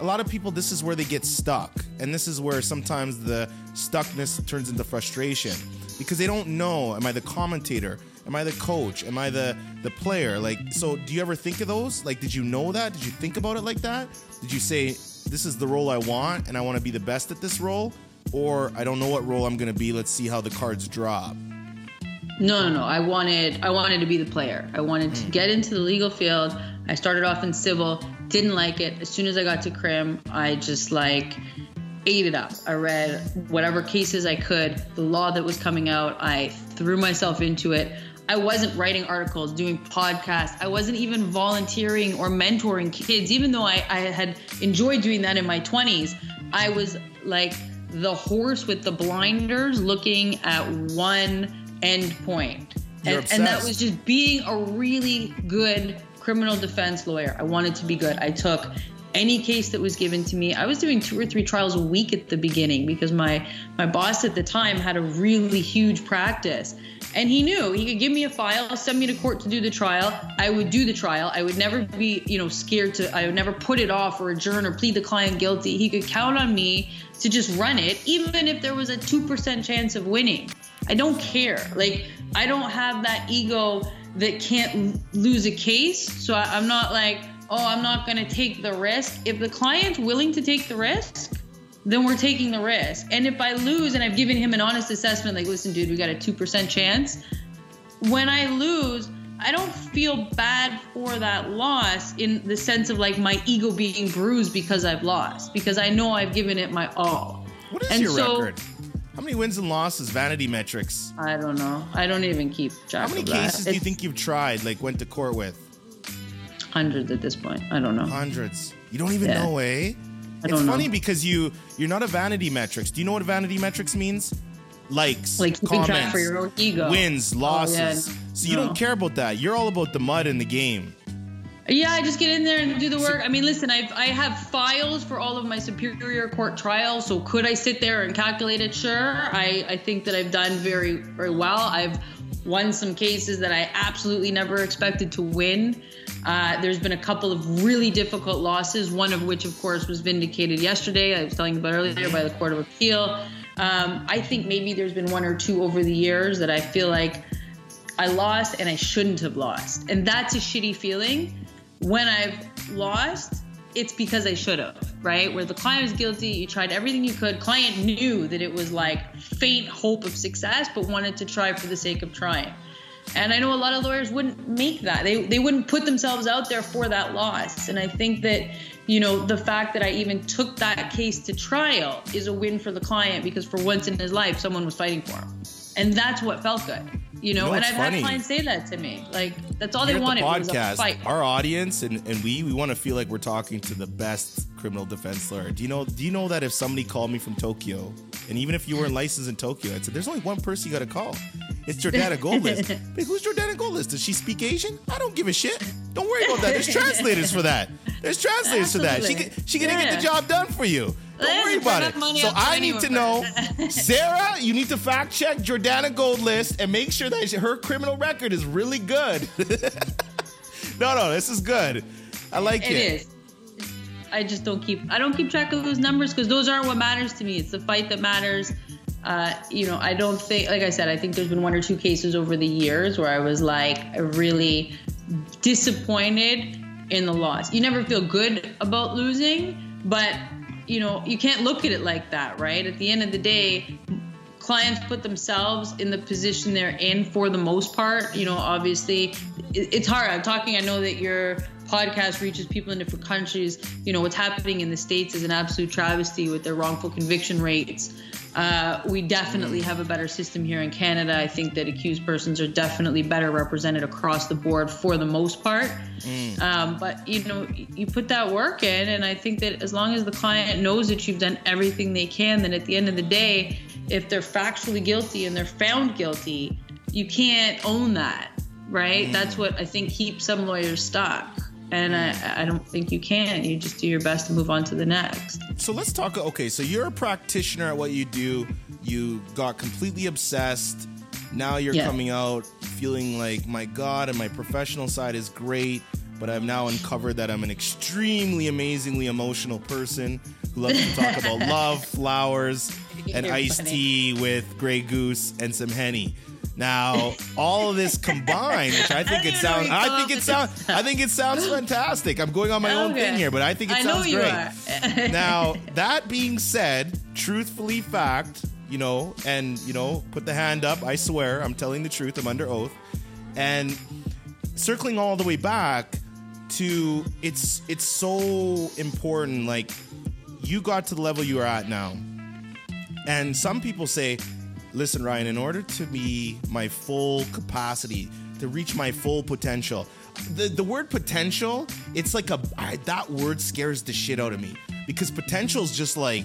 S3: A lot of people, this is where they get stuck, and this is where sometimes the stuckness turns into frustration because they don't know. Am I the commentator? Am I the coach? Am I the the player? Like, so do you ever think of those? Like, did you know that? Did you think about it like that? Did you say this is the role I want and I want to be the best at this role, or I don't know what role I'm going to be. Let's see how the cards drop.
S4: No, no, no. I wanted I wanted to be the player. I wanted to hmm. get into the legal field. I started off in civil, didn't like it. As soon as I got to crim, I just like ate it up. I read whatever cases I could, the law that was coming out. I threw myself into it. I wasn't writing articles, doing podcasts. I wasn't even volunteering or mentoring kids, even though I, I had enjoyed doing that in my 20s. I was like the horse with the blinders looking at one end point. And, and that was just being a really good criminal defense lawyer. I wanted to be good. I took any case that was given to me. I was doing two or three trials a week at the beginning because my my boss at the time had a really huge practice. And he knew he could give me a file, send me to court to do the trial. I would do the trial. I would never be, you know, scared to I would never put it off or adjourn or plead the client guilty. He could count on me to just run it even if there was a 2% chance of winning. I don't care. Like I don't have that ego that can't lose a case. So I, I'm not like, oh, I'm not going to take the risk. If the client's willing to take the risk, then we're taking the risk. And if I lose and I've given him an honest assessment, like, listen, dude, we got a 2% chance. When I lose, I don't feel bad for that loss in the sense of like my ego being bruised because I've lost, because I know I've given it my all.
S3: What is
S4: And
S3: your
S4: so-
S3: record? How many wins and losses? Vanity metrics.
S4: I don't know. I don't even keep track
S3: How many cases do you think you've tried, like went to court with?
S4: Hundreds at this point. I don't know.
S3: Hundreds. You don't even
S4: Yeah.
S3: know, eh?
S4: I
S3: it's
S4: don't know.
S3: funny because you you're not a vanity metrics. Do you know what vanity metrics means? Likes,
S4: Like
S3: comments,
S4: track for your own ego.
S3: wins,
S4: Oh,
S3: losses.
S4: yeah.
S3: So you
S4: No.
S3: don't care about that. You're all about the mud in the game.
S4: Yeah, I just get in there and do the work. I mean, listen, I've, I have files for all of my superior court trials. So could I sit there and calculate it? Sure. I, I think that I've done very, very well. I've won some cases that I absolutely never expected to win. Uh, there's been a couple of really difficult losses, one of which, of course, was vindicated yesterday. I was telling you about earlier by the Court of Appeal. Um, I think maybe there's been one or two over the years that I feel like I lost and I shouldn't have lost. And that's a shitty feeling. When I've lost, it's because I should have, right? Where the client was guilty, you tried everything you could. Client knew that it was like faint hope of success, but wanted to try for the sake of trying. And I know a lot of lawyers wouldn't make that. They, they wouldn't put themselves out there for that loss. And I think that, you know, the fact that I even took that case to trial is a win for the client because for once in his life, someone was fighting for him. And that's what felt good, you know.
S3: know
S4: and I've
S3: funny?
S4: had clients say that to me. Like, that's all
S3: Here
S4: they wanted
S3: the
S4: was a fight.
S3: our audience and, and we we want to feel like we're talking to the best criminal defense lawyer. Do you know do you know that if somebody called me from Tokyo, and even if you weren't licensed in Tokyo, I'd say there's only one person you gotta call. It's Jordana Goldlist. but who's Jordana Goldlist? Does she speak Asian? I don't give a shit. Don't worry about that. There's translators for that. There's translators for that. She
S4: Absolutely.
S3: can, she gonna get the job done for you. Don't worry about it. So I need to know, Sarah. You need to fact check Jordana Goldlist and make sure that her criminal record is really good. no, no, this is good. I like it.
S4: It is. I just don't keep. I don't keep track of those numbers because those aren't what matters to me. It's the fight that matters. Uh, you know, I don't think, like I said, I think there's been one or two cases over the years where I was like really disappointed in the loss. You never feel good about losing, but you know, you can't look at it like that, right? At the end of the day, clients put themselves in the position they're in for the most part. You know, obviously, it's hard. I'm talking, I know that your podcast reaches people in different countries. You know, what's happening in the States is an absolute travesty with their wrongful conviction rates. Uh, we definitely have a better system here in Canada. I think that accused persons are definitely better represented across the board for the most part. Um, but you know, you put that work in, and I think that as long as the client knows that you've done everything they can, then at the end of the day, if they're factually guilty and they're found guilty, you can't own that, right?
S3: Mm.
S4: That's what I think keeps some lawyers stuck. And I, I don't think you can. You just do your best to move on to the next.
S3: So let's talk. Okay, so you're a practitioner at what you do. You got completely obsessed. Now you're
S4: Yeah.
S3: coming out feeling like, my God, and my professional side is great, but I've now uncovered that I'm an extremely, amazingly emotional person who loves to talk about love, flowers, and
S4: You're
S3: iced
S4: funny.
S3: tea with Grey Goose and some Henny. Now, all of this combined, which I think it
S4: don't even know
S3: sounds, I think it sounds, I think it sounds fantastic. I'm going on my own thing here, but I think it
S4: I
S3: sounds great. now, that being said, truthfully fact, you know, and you know, put the hand up. I swear, I'm telling the truth. I'm under oath. And circling all the way back to it's it's so important. Like you got to the level you are at now, and some people say, "Listen, Ryan, in order to be my full capacity, to reach my full potential." The, the word potential, it's like a I, that word scares the shit out of me because potential is just like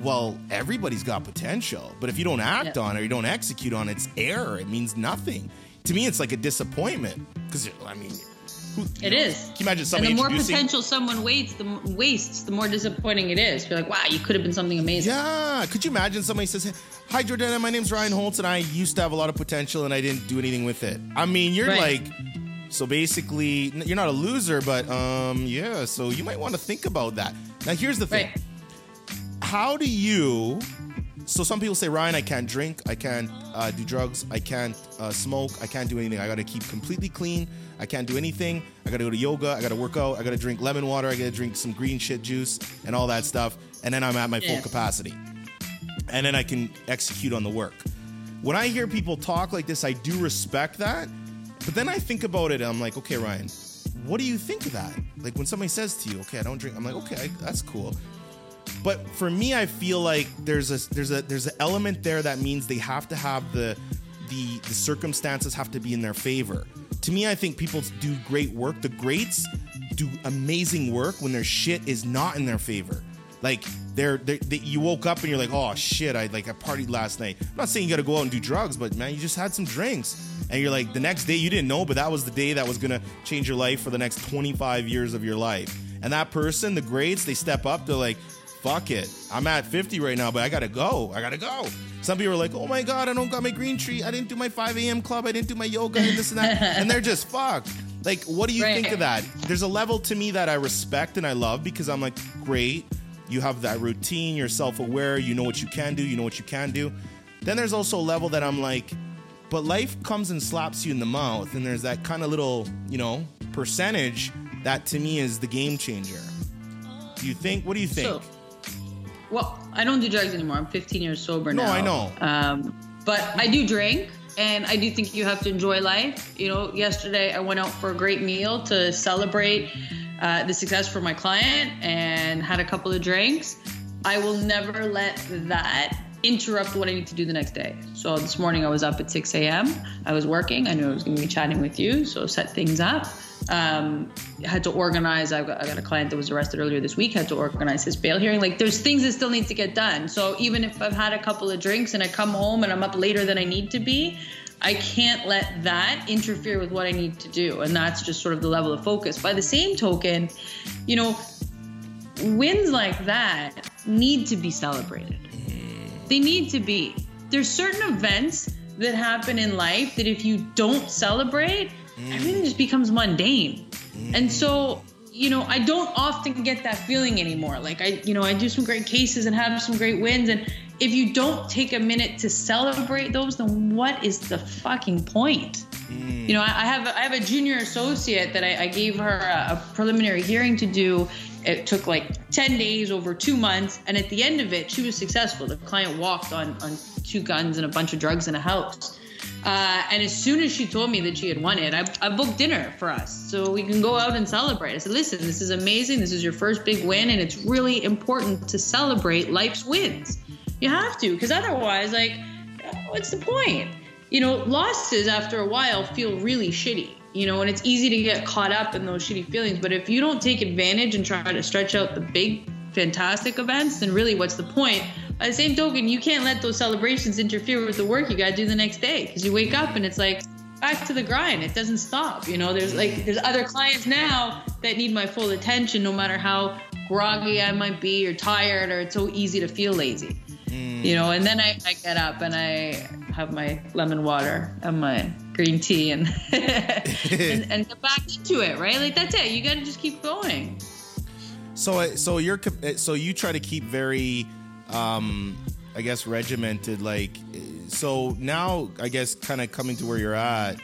S3: well, everybody's got potential, but if you don't act
S4: Yeah.
S3: on it or you don't execute on it, it's error. It means nothing. To me, it's like a disappointment because I mean, who,
S4: It
S3: know,
S4: is.
S3: Can you imagine
S4: And
S3: somebody
S4: the more potential someone wastes, the wastes, the more disappointing it is. You're like, wow, you could have been something amazing.
S3: Yeah, could you imagine somebody says, "Hi, Jordana, my name's Ryan Holtz, and I used to have a lot of potential, and I didn't do anything with it." I mean, you're
S4: Right.
S3: like, so basically, you're not a loser, but um, yeah. So you might want to think about that. Now, here's the thing.
S4: Right.
S3: how do you so some people say ryan i can't drink i can't uh, do drugs i can't uh, smoke i can't do anything i gotta keep completely clean i can't do anything. I gotta go to yoga. I gotta work out. I gotta drink lemon water. I gotta drink some green shit juice and all that stuff. And then i'm at my full capacity. And then i can execute on the work. When i hear people talk like this i do respect that. But then i think about it and i'm like okay ryan what do you think of that? Like when somebody says to you okay i don't drink i'm like okay that's cool. But for me i feel like there's a there's a there's an element there that means they have to have the the the circumstances have to be in their favor to me i think people do great work the greats do amazing work when their shit is not in their favor like they're, they they you woke up and you're like oh shit i like i partied last night i'm not saying you gotta go out and do drugs but man you just had some drinks and you're like the next day you didn't know but that was the day that was gonna change your life for the next 25 years of your life and that person the greats they step up they're like fuck it. I'm at 50 right now, but I gotta go. I gotta go. Some people are like, oh my God, I don't got my green tree. I didn't do my 5 a.m. club. I didn't do my yoga and this and that. and they're just fucked. Like, what do you
S4: Right.
S3: think of that? There's a level to me that I respect and I love because I'm like, great. You have that routine, you're self aware, you know what you can do, you know what you can do. Then there's also a level that I'm like, but life comes and slaps you in the mouth, and there's that kind of little, you know, percentage that to me is the game changer. Do you think? What do you think?
S4: So, well, I don't do drugs anymore. I'm 15 years sober
S3: No,
S4: now.
S3: I know.
S4: Um, but I do drink, and I do think you have to enjoy life. You know, yesterday I went out for a great meal to celebrate uh, the success for my client and had a couple of drinks. I will never let that interrupt what I need to do the next day. So this morning I was up at 6 a.m. I was working. I knew I was going to be chatting with you, so set things up. Um, had to organize. I got, I got a client that was arrested earlier this week. Had to organize his bail hearing. Like there's things that still need to get done. So even if I've had a couple of drinks and I come home and I'm up later than I need to be, I can't let that interfere with what I need to do. And that's just sort of the level of focus. By the same token, you know, wins like that need to be celebrated. They need to be. There's certain events that happen in life that if you don't celebrate, Mm. everything just becomes mundane. Mm. And so, you know, I don't often get that feeling anymore. Like I, you know, I do some great cases and have some great wins and if you don't take a minute to celebrate those, then what is the fucking point? Mm. You know, I I have I have a junior associate that I, I gave her a, a preliminary hearing to do. It took like ten days over two months, and at the end of it, she was successful. The client walked on on two guns and a bunch of drugs in a house. Uh, and as soon as she told me that she had won it, I, I booked dinner for us so we can go out and celebrate. I said, listen, this is amazing. This is your first big win, and it's really important to celebrate life's wins. You have to, because otherwise, like, what's the point? You know, losses after a while feel really shitty, you know, and it's easy to get caught up in those shitty feelings. But if you don't take advantage and try to stretch out the big, fantastic events, then really what's the point by the same token, you can't let those celebrations interfere with the work you got to do the next day because you wake up and it's like back to the grind. It doesn't stop. You know, there's like there's other clients now that need my full attention, no matter how groggy I might be or tired, or it's so easy to feel lazy. Mm. You know, and then I, I get up and I have my lemon water and my green tea and, and, and get back into it, right? Like that's it. You got to just keep going.
S3: So, so you're so you try to keep very, um, I guess, regimented. Like, so now, I guess, kind of coming to where you're at.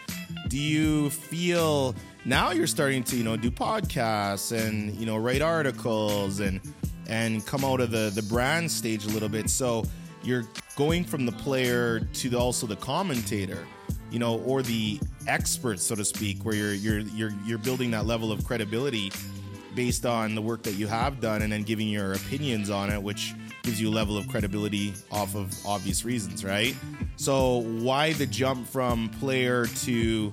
S3: Do you feel now you're starting to, you know, do podcasts and you know write articles and and come out of the the brand stage a little bit? So you're going from the player to the, also the commentator you know or the expert so to speak where you're you're you're you're building that level of credibility based on the work that you have done and then giving your opinions on it which gives you a level of credibility off of obvious reasons right so why the jump from player to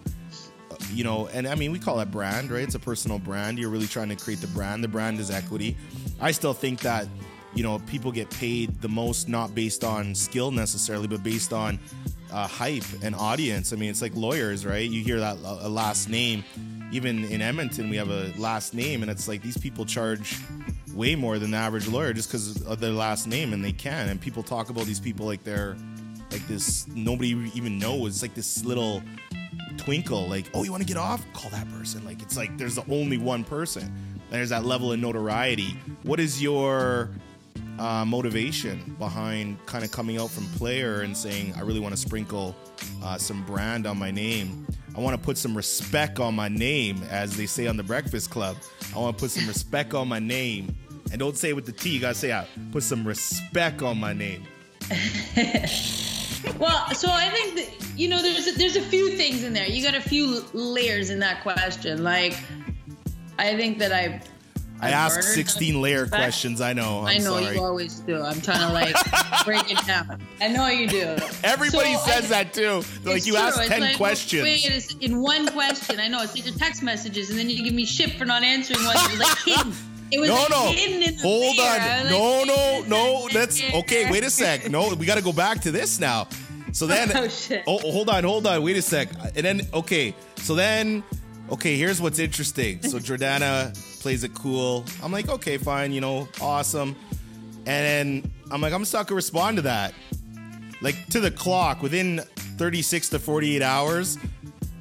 S3: you know and i mean we call it brand right it's a personal brand you're really trying to create the brand the brand is equity i still think that you know, people get paid the most not based on skill necessarily, but based on uh, hype and audience. I mean, it's like lawyers, right? You hear that last name. Even in Edmonton, we have a last name, and it's like these people charge way more than the average lawyer just because of their last name, and they can. And people talk about these people like they're like this. Nobody even knows. It's like this little twinkle. Like, oh, you want to get off? Call that person. Like, it's like there's the only one person. There's that level of notoriety. What is your uh, motivation behind kind of coming out from player and saying, I really want to sprinkle uh, some brand on my name. I want to put some respect on my name, as they say on the Breakfast Club. I want to put some respect on my name. And don't say it with the T, you got to say, I put some respect on my name.
S4: well, so I think that, you know, there's a, there's a few things in there. You got a few layers in that question. Like, I think that I
S3: I asked 16 layer questions. I know. I'm
S4: i know
S3: sorry.
S4: you always do. I'm trying to like break it down. I know you do.
S3: Everybody so says I, that too. like you true. ask 10 like, questions.
S4: Wait, in one question. I know it's like your text messages, and then you give me shit for not answering one. It was like hidden. It was no, no. hidden in the
S3: Hold on. no, no, no. That's okay. Wait a sec. No, we got to go back to this now. So then, oh, shit. oh, hold on, hold on. Wait a sec. And then, okay. So then, okay. Here's what's interesting. So Jordana plays it cool. I'm like, okay, fine, you know, awesome. And then I'm like, I'm stuck to respond to that. Like to the clock within 36 to 48 hours.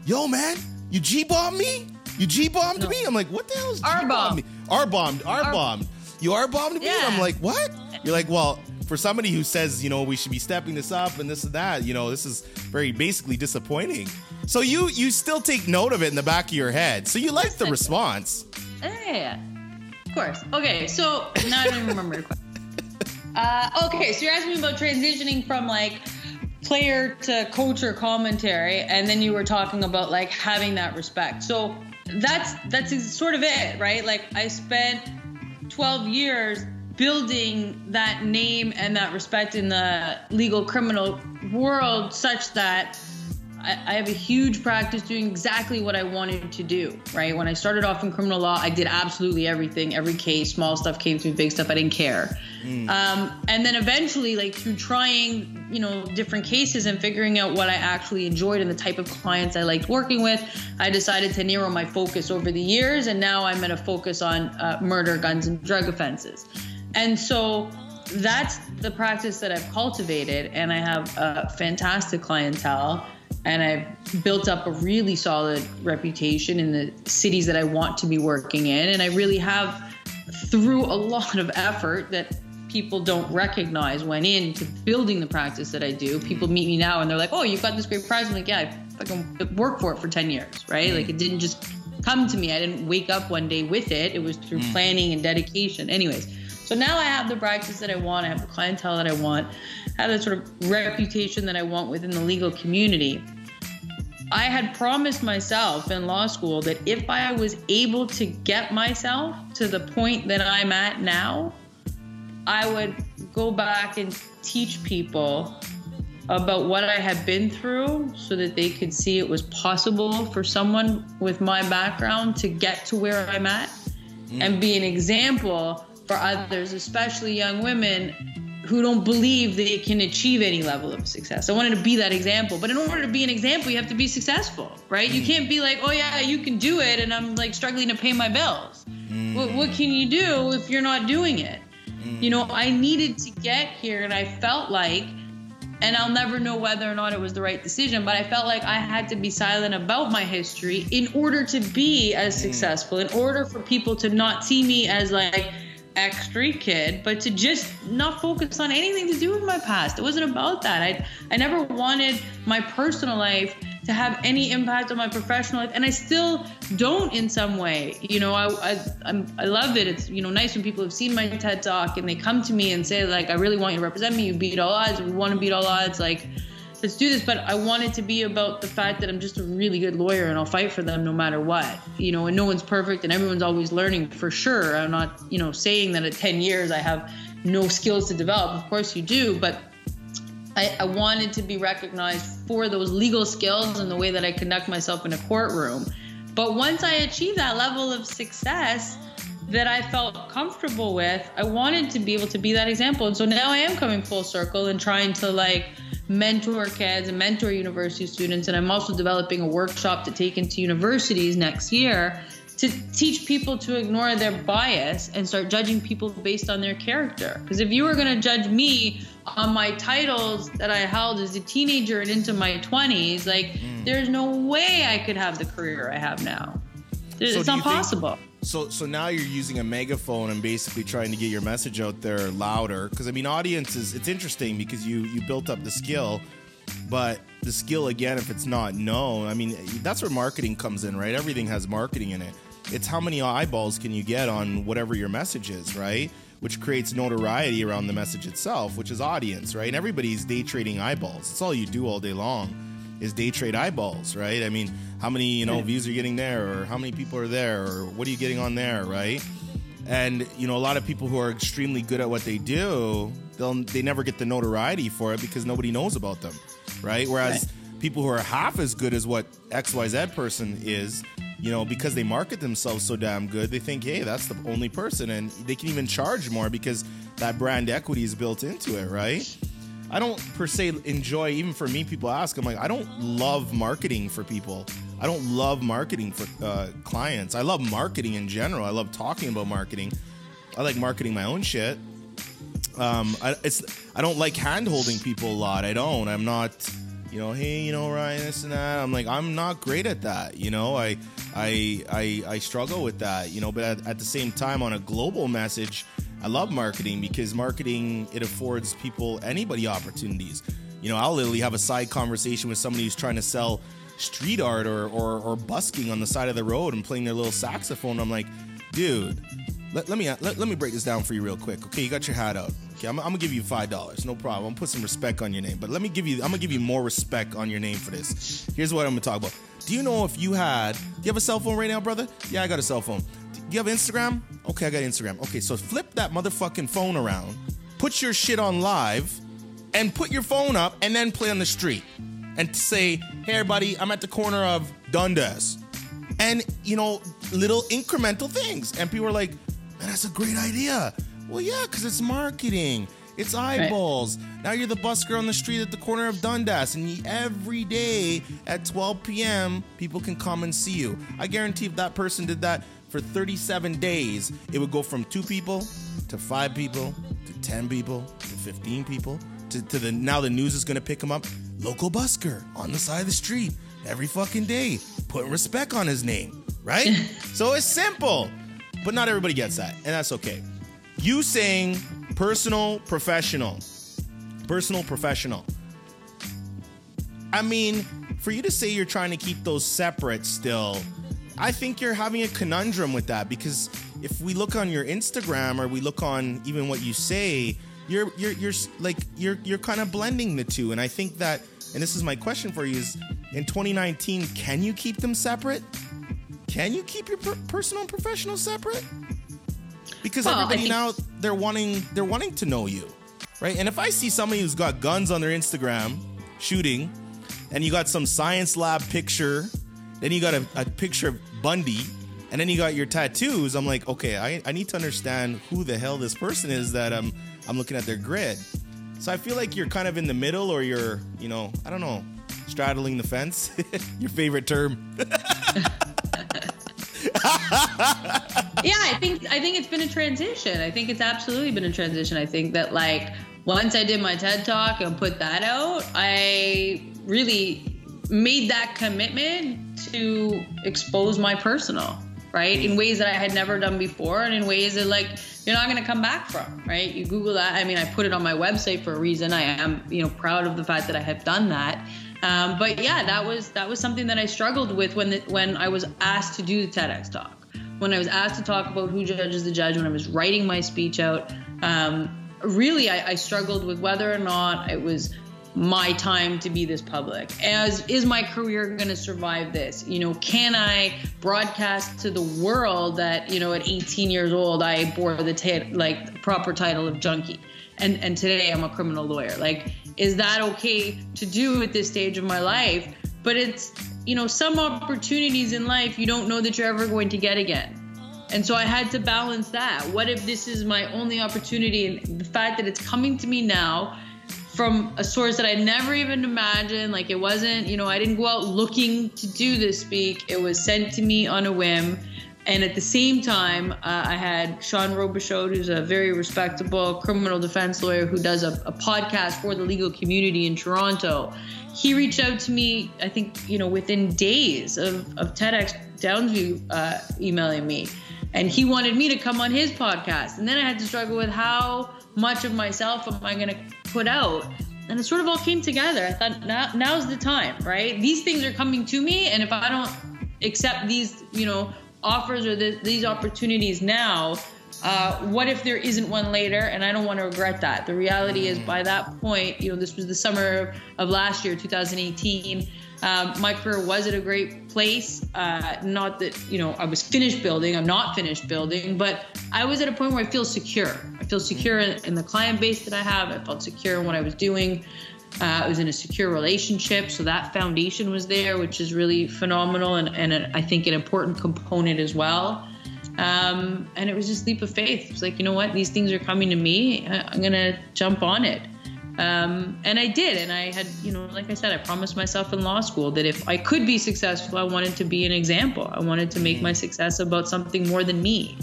S3: Yo, man, you G bombed me? You G bombed no. me? I'm like, what the hell is
S4: R bomb?
S3: R bombed, R bombed. You R bombed me? Yeah. I'm like, what? You're like, well, for somebody who says, you know, we should be stepping this up and this and that, you know, this is very basically disappointing. So you you still take note of it in the back of your head. So you like the response.
S4: Yeah, of course. Okay, so now I don't even remember your question. Uh, okay, so you're asking me about transitioning from like player to coach or commentary, and then you were talking about like having that respect. So that's that's sort of it, right? Like I spent 12 years building that name and that respect in the legal criminal world such that I, have a huge practice doing exactly what I wanted to do, right? When I started off in criminal law, I did absolutely everything, every case, small stuff came through, big stuff, I didn't care. Mm. Um, and then eventually, like through trying, you know, different cases and figuring out what I actually enjoyed and the type of clients I liked working with, I decided to narrow my focus over the years. And now I'm going to focus on uh, murder, guns, and drug offenses. And so that's the practice that I've cultivated, and I have a fantastic clientele and I've built up a really solid reputation in the cities that I want to be working in. And I really have, through a lot of effort that people don't recognize, went into building the practice that I do. People meet me now and they're like, "Oh, you've got this great prize. I'm like, "Yeah, I fucking worked for it for ten years, right? Like it didn't just come to me. I didn't wake up one day with it. It was through mm. planning and dedication." Anyways. So now I have the practice that I want. I have the clientele that I want. I have the sort of reputation that I want within the legal community. I had promised myself in law school that if I was able to get myself to the point that I'm at now, I would go back and teach people about what I had been through so that they could see it was possible for someone with my background to get to where I'm at mm. and be an example for others, especially young women, who don't believe they can achieve any level of success. I wanted to be that example. But in order to be an example, you have to be successful, right? You mm. can't be like, oh, yeah, you can do it, and I'm like struggling to pay my bills. Mm. What, what can you do if you're not doing it? Mm. You know, I needed to get here, and I felt like, and I'll never know whether or not it was the right decision, but I felt like I had to be silent about my history in order to be as successful, in order for people to not see me as like, X street kid, but to just not focus on anything to do with my past. It wasn't about that. I I never wanted my personal life to have any impact on my professional life, and I still don't in some way. You know, I I I'm, I love it. It's you know nice when people have seen my TED talk and they come to me and say like, I really want you to represent me. You beat all odds. We want to beat all odds. Like let's do this. But I want it to be about the fact that I'm just a really good lawyer and I'll fight for them no matter what. You know, and no one's perfect and everyone's always learning for sure. I'm not, you know, saying that at 10 years I have no skills to develop. Of course you do, but I, I wanted to be recognized for those legal skills and the way that I conduct myself in a courtroom. But once I achieve that level of success, that I felt comfortable with, I wanted to be able to be that example. And so now I am coming full circle and trying to like mentor kids and mentor university students. And I'm also developing a workshop to take into universities next year to teach people to ignore their bias and start judging people based on their character. Because if you were going to judge me on my titles that I held as a teenager and into my 20s, like mm. there's no way I could have the career I have now. So it's not possible.
S3: Think- so so now you're using a megaphone and basically trying to get your message out there louder. Because i mean audiences it's interesting because you you built up the skill but the skill again if it's not known i mean that's where marketing comes in right? Everything has marketing in it. It's how many eyeballs can you get on whatever your message is right? Which creates notoriety around the message itself which is audience right? And everybody's day trading eyeballs. It's all you do all day long is day trade eyeballs, right? I mean, how many you know views are you getting there, or how many people are there, or what are you getting on there, right? And you know, a lot of people who are extremely good at what they do, they'll they never get the notoriety for it because nobody knows about them, right? Whereas right. people who are half as good as what X Y Z person is, you know, because they market themselves so damn good, they think, hey, that's the only person, and they can even charge more because that brand equity is built into it, right? I don't per se enjoy. Even for me, people ask. I'm like, I don't love marketing for people. I don't love marketing for uh, clients. I love marketing in general. I love talking about marketing. I like marketing my own shit. Um, I, it's I don't like hand holding people a lot. I don't. I'm not. You know, hey, you know, Ryan, this and that. I'm like, I'm not great at that. You know, I, I, I, I struggle with that. You know, but at, at the same time, on a global message, I love marketing because marketing it affords people anybody opportunities. You know, I'll literally have a side conversation with somebody who's trying to sell street art or, or, or busking on the side of the road and playing their little saxophone. I'm like, dude, let, let me uh, let, let me break this down for you real quick. Okay, you got your hat out. Okay, I'm, I'm gonna give you five dollars, no problem. I'm put some respect on your name, but let me give you I'm gonna give you more respect on your name for this. Here's what I'm gonna talk about. Do you know if you had? Do you have a cell phone right now, brother? Yeah, I got a cell phone. Do you have Instagram? Okay, I got Instagram. Okay, so flip that motherfucking phone around, put your shit on live, and put your phone up, and then play on the street, and say, "Hey, everybody, I'm at the corner of Dundas," and you know, little incremental things, and people are like, "Man, that's a great idea." Well, yeah, because it's marketing. It's eyeballs. Right. Now you're the busker on the street at the corner of Dundas, and every day at 12 p.m., people can come and see you. I guarantee if that person did that for 37 days, it would go from two people to five people to 10 people to 15 people to, to the now the news is gonna pick him up. Local busker on the side of the street every fucking day, putting respect on his name, right? so it's simple, but not everybody gets that, and that's okay. You saying personal, professional. Personal, professional. I mean, for you to say you're trying to keep those separate still, I think you're having a conundrum with that because if we look on your Instagram or we look on even what you say, you're you're you're like you're you're kind of blending the two and I think that and this is my question for you is in 2019 can you keep them separate? Can you keep your per- personal and professional separate? because well, everybody think- now they're wanting they're wanting to know you, right? And if I see somebody who's got guns on their Instagram shooting, and you got some science lab picture, then you got a, a picture of Bundy, and then you got your tattoos, I'm like, okay, I, I need to understand who the hell this person is that I'm I'm looking at their grid. So I feel like you're kind of in the middle, or you're, you know, I don't know, straddling the fence. Your favorite term.
S4: yeah, I think I think it's been a transition. I think it's absolutely been a transition. I think that like once I did my TED talk and put that out, I really made that commitment to expose my personal, right? In ways that I had never done before and in ways that like you're not going to come back from, right? You Google that. I mean, I put it on my website for a reason. I am, you know, proud of the fact that I have done that. Um, but yeah, that was that was something that I struggled with when the, when I was asked to do the TEDx talk. When I was asked to talk about who judges the judge, when I was writing my speech out, um, really I, I struggled with whether or not it was my time to be this public. As is my career going to survive this? You know can i broadcast to the world that you know at 18 years old i bore the t- like proper title of junkie? And and today i'm a criminal lawyer. Like is that okay to do at this stage of my life but it's you know some opportunities in life you don't know that you're ever going to get again and so I had to balance that. What if this is my only opportunity? And the fact that it's coming to me now from a source that I never even imagined, like it wasn't, you know, I didn't go out looking to do this speak. It was sent to me on a whim. And at the same time, uh, I had Sean Robichaud, who's a very respectable criminal defense lawyer who does a, a podcast for the legal community in Toronto. He reached out to me, I think, you know, within days of, of TEDx Downsview uh, emailing me. And he wanted me to come on his podcast. And then i had to struggle with how much of myself am i going to put out? And it sort of all came together. I thought now, now's the time right? These things are coming to me and if i don't accept these you know offers or the, these opportunities now uh, what if there isn't one later and i don't want to regret that the reality is by that point you know this was the summer of last year 2018 um, my career was at a great place. Uh, not that, you know, I was finished building, I'm not finished building, but I was at a point where I feel secure. I feel secure in, in the client base that I have. I felt secure in what I was doing. Uh, I was in a secure relationship, so that foundation was there, which is really phenomenal and, and a, I think an important component as well. Um, and it was just leap of faith. It's like, you know what, these things are coming to me. I'm gonna jump on it. Um, and I did. And I had, you know, like I said, I promised myself in law school that if I could be successful, I wanted to be an example. I wanted to make my success about something more than me.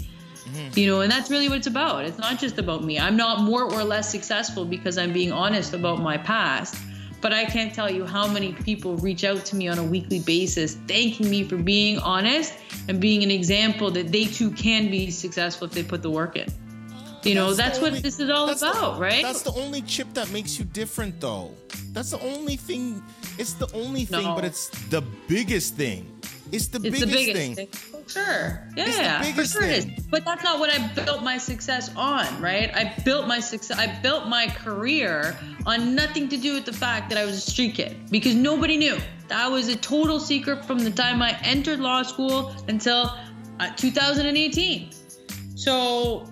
S4: You know, and that's really what it's about. It's not just about me. I'm not more or less successful because I'm being honest about my past. But I can't tell you how many people reach out to me on a weekly basis thanking me for being honest and being an example that they too can be successful if they put the work in. You know, that's, that's what only, this is all about,
S3: the,
S4: right?
S3: That's the only chip that makes you different, though. That's the only thing. It's the only thing, no. but it's the biggest thing. It's the, it's biggest, the biggest thing. thing.
S4: Sure. Yeah, for sure thing. it is. But that's not what I built my success on, right? I built my success. I built my career on nothing to do with the fact that I was a street kid because nobody knew. That was a total secret from the time I entered law school until uh, 2018. So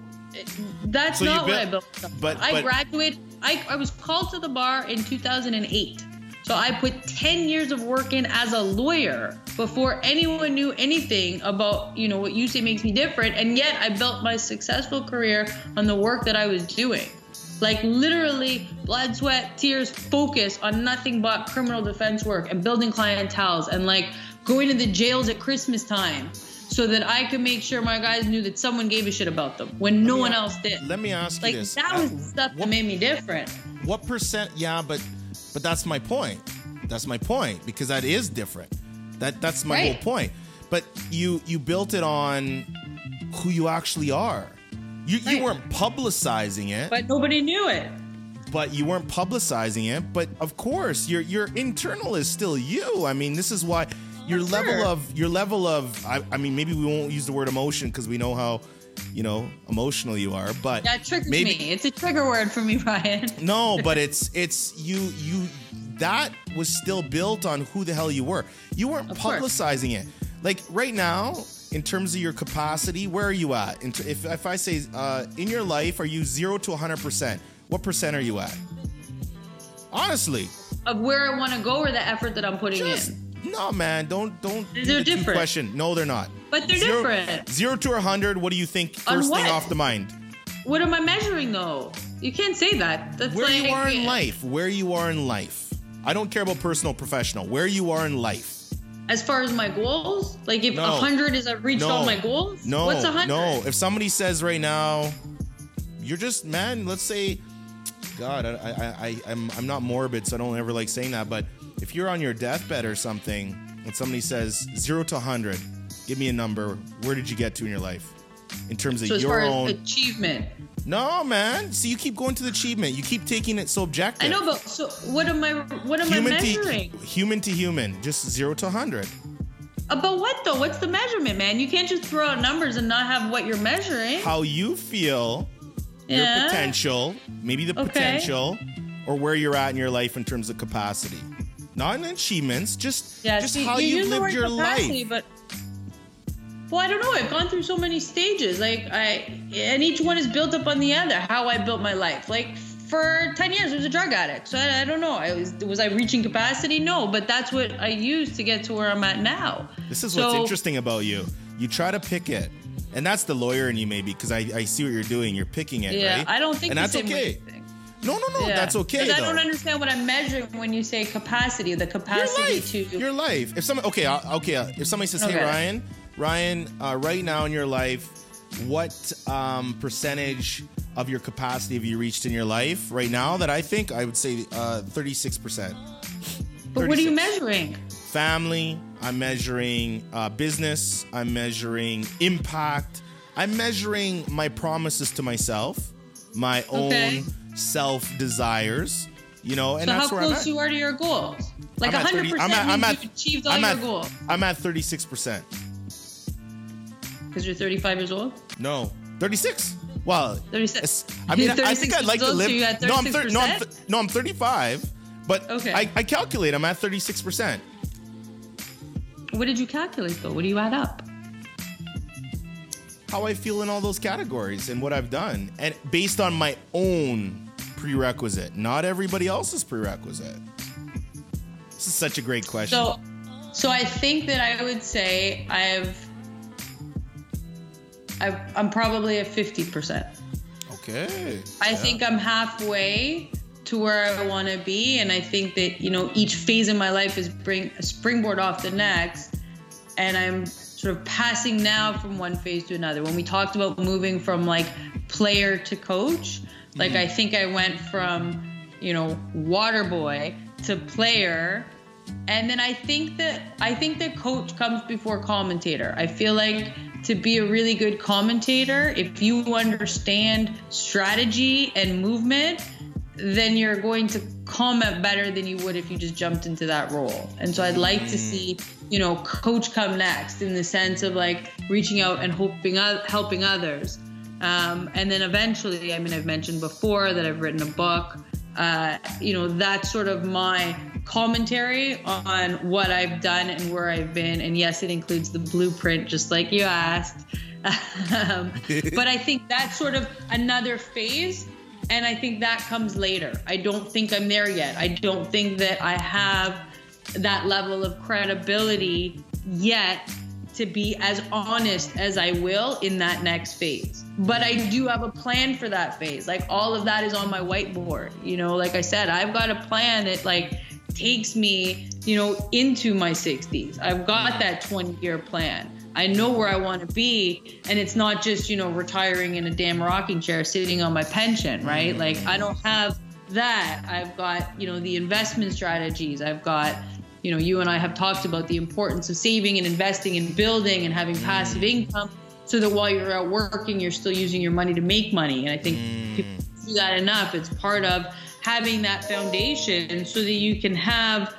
S4: that's so not what I built. But, but I graduated. I, I was called to the bar in 2008. So I put 10 years of work in as a lawyer before anyone knew anything about, you know, what you say makes me different. And yet I built my successful career on the work that I was doing. Like literally blood, sweat, tears, focus on nothing but criminal defense work and building clientels and like going to the jails at Christmas time so that I could make sure my guys knew that someone gave a shit about them when no one else did.
S3: Let me ask
S4: like,
S3: you this:
S4: that was uh, stuff what, that made me different.
S3: What percent? Yeah, but but that's my point. That's my point because that is different. That that's my right. whole point. But you you built it on who you actually are. You right. you weren't publicizing it,
S4: but nobody knew it.
S3: But you weren't publicizing it. But of course, your your internal is still you. I mean, this is why your level of your level of I, I mean maybe we won't use the word emotion because we know how you know emotional you are but
S4: that triggers maybe, me. It's a trigger word for me Brian
S3: no but it's it's you you that was still built on who the hell you were. You weren't of publicizing course. it. Like right now in terms of your capacity where are you at? If, if i say uh, in your life are you 0 to 100% what percent are you at? Honestly.
S4: Of where i want to go or the effort that i'm putting Just, in
S3: no, man, don't don't.
S4: They're the different.
S3: Question. No, they're not.
S4: But they're zero, different.
S3: Zero to a hundred. What do you think? First thing off the mind.
S4: What am I measuring though? You can't say that. That's
S3: Where
S4: like
S3: you are in life. Where you are in life. I don't care about personal, professional. Where you are in life.
S4: As far as my goals, like if a
S3: No.
S4: hundred is I've reached
S3: No.
S4: all my goals.
S3: No,
S4: What's a hundred?
S3: no. If somebody says right now, you're just man. Let's say, God, I, I, I, I'm, I'm not morbid, so I don't ever like saying that. But if you're on your deathbed or something, and somebody says zero to hundred, give me a number. Where did you get to in your life, in terms of
S4: So
S3: your own?
S4: achievement,
S3: no, man. See, you keep going to the achievement. You keep taking it so objective.
S4: I know, but so what am I? What am
S3: human
S4: I
S3: to
S4: measuring?
S3: human to human, just zero to hundred.
S4: Uh, About what though? What's the measurement, man? You can't just throw out numbers and not have what you're measuring.
S3: How you feel,
S4: Yeah.
S3: your potential, maybe the
S4: Okay.
S3: potential, or where you're at in your life in terms of capacity. Not in achievements, just
S4: Yeah,
S3: just
S4: see,
S3: how
S4: you the
S3: lived your
S4: capacity,
S3: life.
S4: but well, I don't know. I've gone through so many stages, like I, and each one is built up on the other. How I built my life, like for ten years, I was a drug addict. So I, I don't know. I was was I reaching capacity? No, but that's what I used to get to where I'm at now.
S3: This is
S4: So-
S3: what's interesting about you. You try to pick it. And that's the lawyer in you, maybe, because I, I see what you're doing. You're picking it,
S4: Yeah,
S3: right?
S4: I don't think
S3: and that's
S4: way
S3: okay.
S4: you think.
S3: No, no, no,
S4: Yeah.
S3: that's okay.
S4: 'Cause I don't understand what I'm measuring when you say capacity. The
S3: your
S4: capacity
S3: life.
S4: to
S3: Your life. If somebody, okay, uh, okay. uh, If somebody says, "Hey, Ryan, Ryan, uh, right now in your life, what um, percentage of your capacity have you reached in your life right now?" That I think I would say uh, thirty-six percent.
S4: But what are you measuring?
S3: Family. I'm measuring uh, business. I'm measuring impact. I'm measuring my promises to myself, my
S4: Okay.
S3: own self desires. You know, and
S4: so how
S3: that's where I'm
S4: close
S3: at.
S4: you are to your goals? Like
S3: I'm at
S4: 100
S3: 30
S4: percent
S3: I'm at- I'm
S4: you've achieved all
S3: I'm
S4: your
S3: at,
S4: goals.
S3: I'm at 36%.
S4: Because you're 35 years old.
S3: No, 36. Well,
S4: 36.
S3: I mean, I think I'd like to live.
S4: so you
S3: no, I'm thir- no, I'm th- no, I'm 35. But
S4: Okay.
S3: I, I calculate I'm at 36%.
S4: What did you calculate though? What do you add up?
S3: How I feel in all those categories and what I've done, and based on my own prerequisite, not everybody else's prerequisite. This is such a great question.
S4: So, so I think that I would say I've, I've I'm probably at 50 percent.
S3: okay.
S4: I
S3: Yeah.
S4: think I'm halfway to where I want to be, and I think that you know each phase in my life is bring a springboard off the next, and I'm sort of passing now from one phase to another. When we talked about moving from like player to coach, like I mm-hmm. think I went from you know water boy to player and then I think that I think that coach comes before commentator. I feel like to be a really good commentator, if you understand strategy and movement, then you're going to comment better than you would if you just jumped into that role. And so I'd like to see, mm. you know, coach come next in the sense of like reaching out and hoping helping others. Um, and then eventually, I mean, I've mentioned before that I've written a book. Uh, you know, that's sort of my commentary on what I've done and where I've been. And yes, it includes the blueprint, just like you asked. um, but I think that's sort of another phase. And I think that comes later. I don't think I'm there yet. I don't think that I have that level of credibility yet to be as honest as I will in that next phase. But I do have a plan for that phase. Like all of that is on my whiteboard. You know, like I said, I've got a plan that like takes me, you know, into my 60s. I've got that 20 year plan. I know where I want to be. And it's not just, you know, retiring in a damn rocking chair sitting on my pension, right? Like I don't have that. I've got, you know, the investment strategies. I've got, you know, you and I have talked about the importance of saving and investing and building and having passive income so that while you're out working, you're still using your money to make money. And I think mm. people do that enough. It's part of having that foundation so that you can have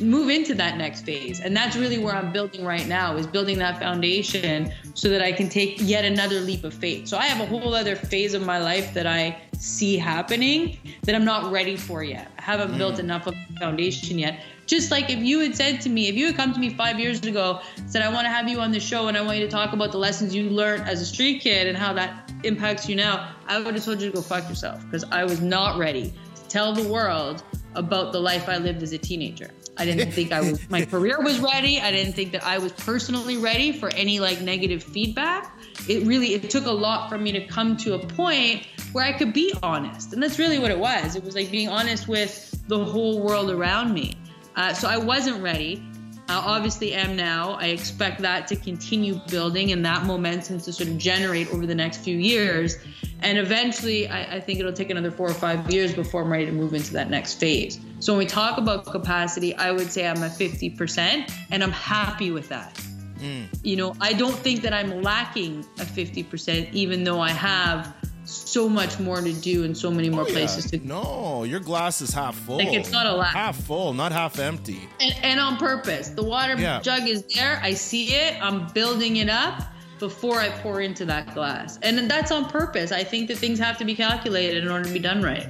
S4: move into that next phase. And that's really where i'm building right now is building that foundation so that i can take yet another leap of faith. So i have a whole other phase of my life that i see happening that i'm not ready for yet. I haven't built mm. enough of a foundation yet just like if you had said to me if you had come to me five years ago said i want to have you on the show and i want you to talk about the lessons you learned as a street kid and how that impacts you now i would have told you to go fuck yourself because i was not ready to tell the world about the life i lived as a teenager I didn't think I was my career was ready. I didn't think that I was personally ready for any like negative feedback. It really it took a lot for me to come to a point where I could be honest. And that's really what it was. It was like being honest with the whole world around me. Uh, so I wasn't ready. I obviously am now. I expect that to continue building and that momentum to sort of generate over the next few years. And eventually, I, I, think it'll take another four or five years before I'm ready to move into that next phase. So when we talk about capacity, I would say I'm at 50%, and I'm happy with that. Mm. You know, I don't think that I'm lacking a 50%, even though I have so much more to do and so many more oh, places to
S3: go. No, your glass is half full.
S4: Like it's not a lot.
S3: Half full, not half empty.
S4: And, and on purpose. The water yeah. jug is there. I see it. I'm building it up before I pour into that glass. And that's on purpose. I think that things have to be calculated in order to be done right.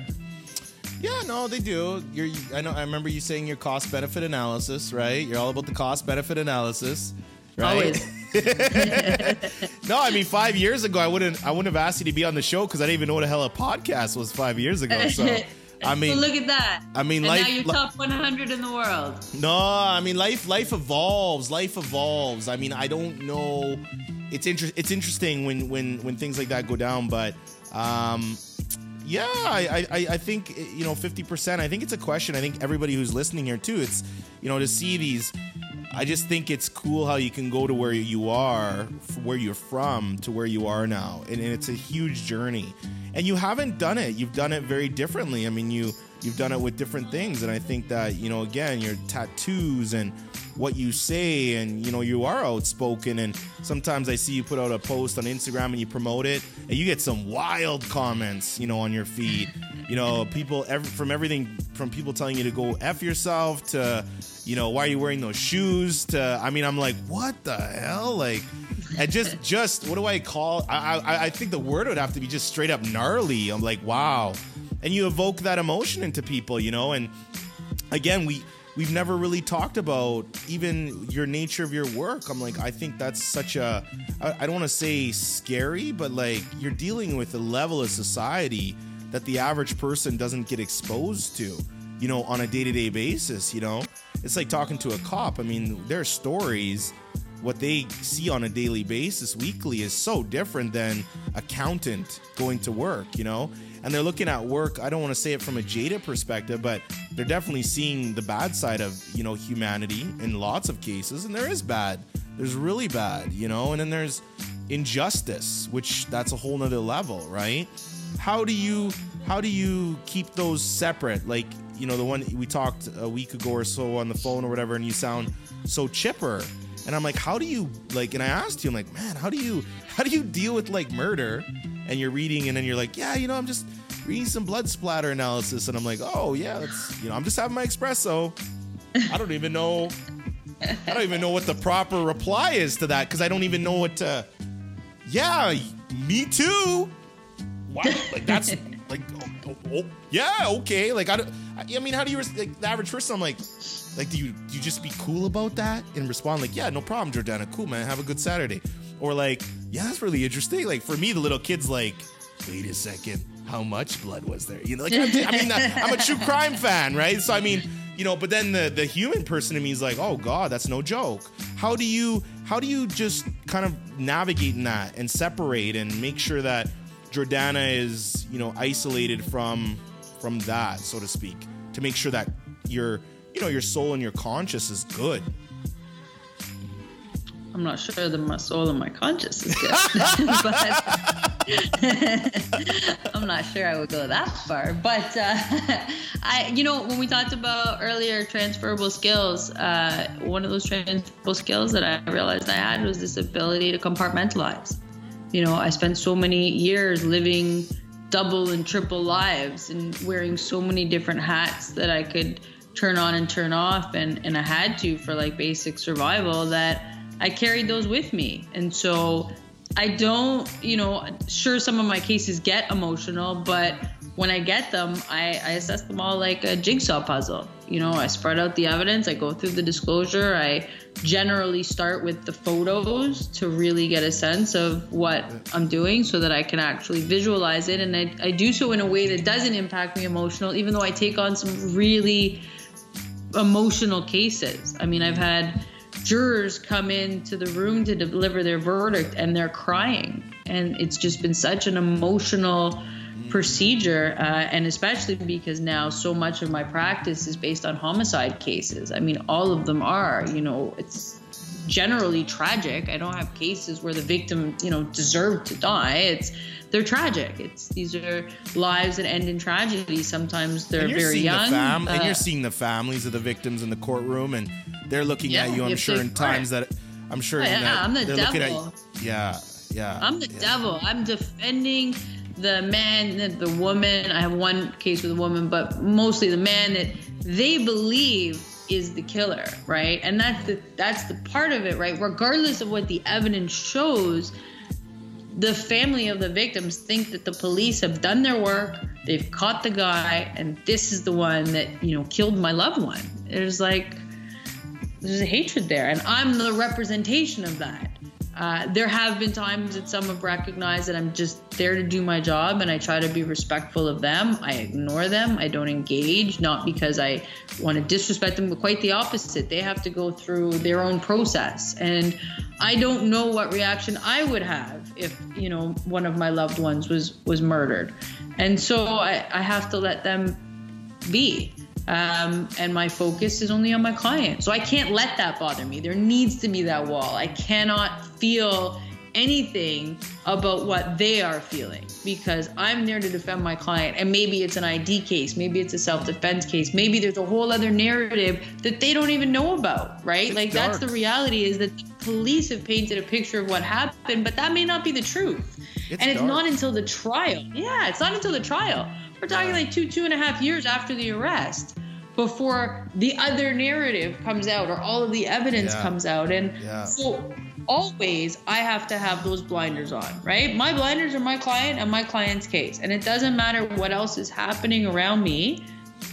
S3: Yeah, no, they do. You're, I know. I remember you saying your cost benefit analysis, right? You're all about the cost benefit analysis, right?
S4: Always.
S3: no, I mean five years ago, I wouldn't I wouldn't have asked you to be on the show because I didn't even know what the hell a podcast was five years ago. So. I mean,
S4: so look at that.
S3: I mean,
S4: and
S3: life.
S4: Now you're top 100 in the world.
S3: No, I mean, life. Life evolves. Life evolves. I mean, I don't know. It's inter- It's interesting when when when things like that go down, but um, yeah, I, I I think you know, 50. percent I think it's a question. I think everybody who's listening here too. It's you know to see these I just think it's cool how you can go to where you are, where you're from, to where you are now, and, and, it's a huge journey. And you haven't done it; you've done it very differently. I mean, you you've done it with different things, and I think that you know, again, your tattoos and what you say, and you know, you are outspoken. And sometimes I see you put out a post on Instagram and you promote it, and you get some wild comments, you know, on your feed. You know, people every, from everything from people telling you to go f yourself to you know, why are you wearing those shoes? To I mean, I'm like, what the hell? Like, and just just what do I call? I I, I think the word would have to be just straight up gnarly. I'm like, wow, and you evoke that emotion into people, you know, and again, we we've never really talked about even your nature of your work. I'm like, I think that's such a, I, don't want to say scary, but like you're dealing with a level of society that the average person doesn't get exposed to, you know, on a day to day basis, you know? it's like talking to a cop. I mean, their stories, what they see on a daily basis, weekly, is so different than accountant going to work, you know? And they're looking at work, I don't want to say it from a jaded perspective, but they're definitely seeing the bad side of, you know, humanity in lots of cases. And there is bad. There's really bad, you know? And then there's injustice, which that's a whole nother level, right? How do you how do you keep those separate? Like you know, the one we talked a week ago or so on the phone or whatever, and you sound so chipper. And I'm like, how do you like? And I asked you, I'm like, man, how do you how do you deal with like murder? And you're reading, and then you're like, yeah, you know, I'm just reading some blood splatter analysis, and I'm like, oh yeah, that's you know, I'm just having my espresso. I don't even know. I don't even know what the proper reply is to that because I don't even know what to. Yeah, me too. Wow, Like that's like, oh, oh, oh yeah, okay. Like I don't. I mean, how do you like the average person? I'm like, like do you do you just be cool about that and respond like, yeah, no problem, Jordana, cool man, have a good Saturday, or like, yeah, that's really interesting. Like for me, the little kid's like, wait a second, how much blood was there? You know, like I mean, I'm a true crime fan, right? So I mean, you know, but then the the human person in me is like, oh god, that's no joke. How do you how do you just kind of navigate in that and separate and make sure that Jordana is, you know, isolated from from that, so to speak, to make sure that your, you know, your soul and your conscious is good.
S4: I'm not sure that my soul and my conscious is good, but I'm not sure I would go that far. But uh, I, you know, when we talked about earlier transferable skills, uh, one of those transferable skills that I realized I had was this ability to compartmentalize. You know, I spent so many years living double and triple lives and wearing so many different hats that I could turn on and turn off and, and I had to for like basic survival that I carried those with me. And so I don't, you know, sure some of my cases get emotional, but when I get them, I, I assess them all like a jigsaw puzzle. You know, I spread out the evidence, I go through the disclosure, I generally start with the photos to really get a sense of what I'm doing so that I can actually visualize it. And I, I do so in a way that doesn't impact me emotional, even though I take on some really emotional cases. I mean, I've had jurors come into the room to deliver their verdict and they're crying. And it's just been such an emotional procedure, uh, and especially because now so much of my practice is based on homicide cases. I mean, all of them are. You know, it's generally tragic. I don't have cases where the victim, you know, deserved to die. It's they're tragic. It's these are lives that end in tragedy. Sometimes they're very young.
S3: The fam- and
S4: Uh,
S3: you're seeing the families of the victims in the courtroom, and they're looking
S4: Yeah,
S3: at you. I'm sure in times that I'm sure
S4: Oh, yeah,
S3: that
S4: I'm the
S3: looking at
S4: devil.
S3: yeah, yeah.
S4: I'm the
S3: yeah.
S4: devil. I'm defending the man, the, the woman. I have one case with a woman, but mostly the man that they believe is the killer, right? And that's the that's the part of it, right? Regardless of what the evidence shows, the family of the victims think that the police have done their work, they've caught the guy, and this is the one that you know killed my loved one. There's like there's a hatred there, and I'm the representation of that. Uh, there have been times that some have recognized that I'm just there to do my job and I try to be respectful of them. I ignore them. I don't engage, not because I want to disrespect them, but quite the opposite. They have to go through their own process. And I don't know what reaction I would have if, you know, one of my loved ones was was murdered. And so I, I have to let them be. Um, and my focus is only on my client. So I can't let that bother me. There needs to be that wall. I cannot feel anything about what they are feeling because I'm there to defend my client. And maybe it's an ID case, maybe it's a self defense case, maybe there's a whole other narrative that they don't even know about, right?
S3: It's
S4: like that's the reality is that the police have painted a picture of what happened, but that may not be the truth.
S3: It's
S4: and it's
S3: dark.
S4: not until the trial. Yeah, it's not until the trial. We're talking like two, two and a half years after the arrest before the other narrative comes out or all of the evidence
S3: Yeah.
S4: comes out. And
S3: Yeah.
S4: so always I have to have those blinders on, right? My blinders are my client and my client's case. And it doesn't matter what else is happening around me.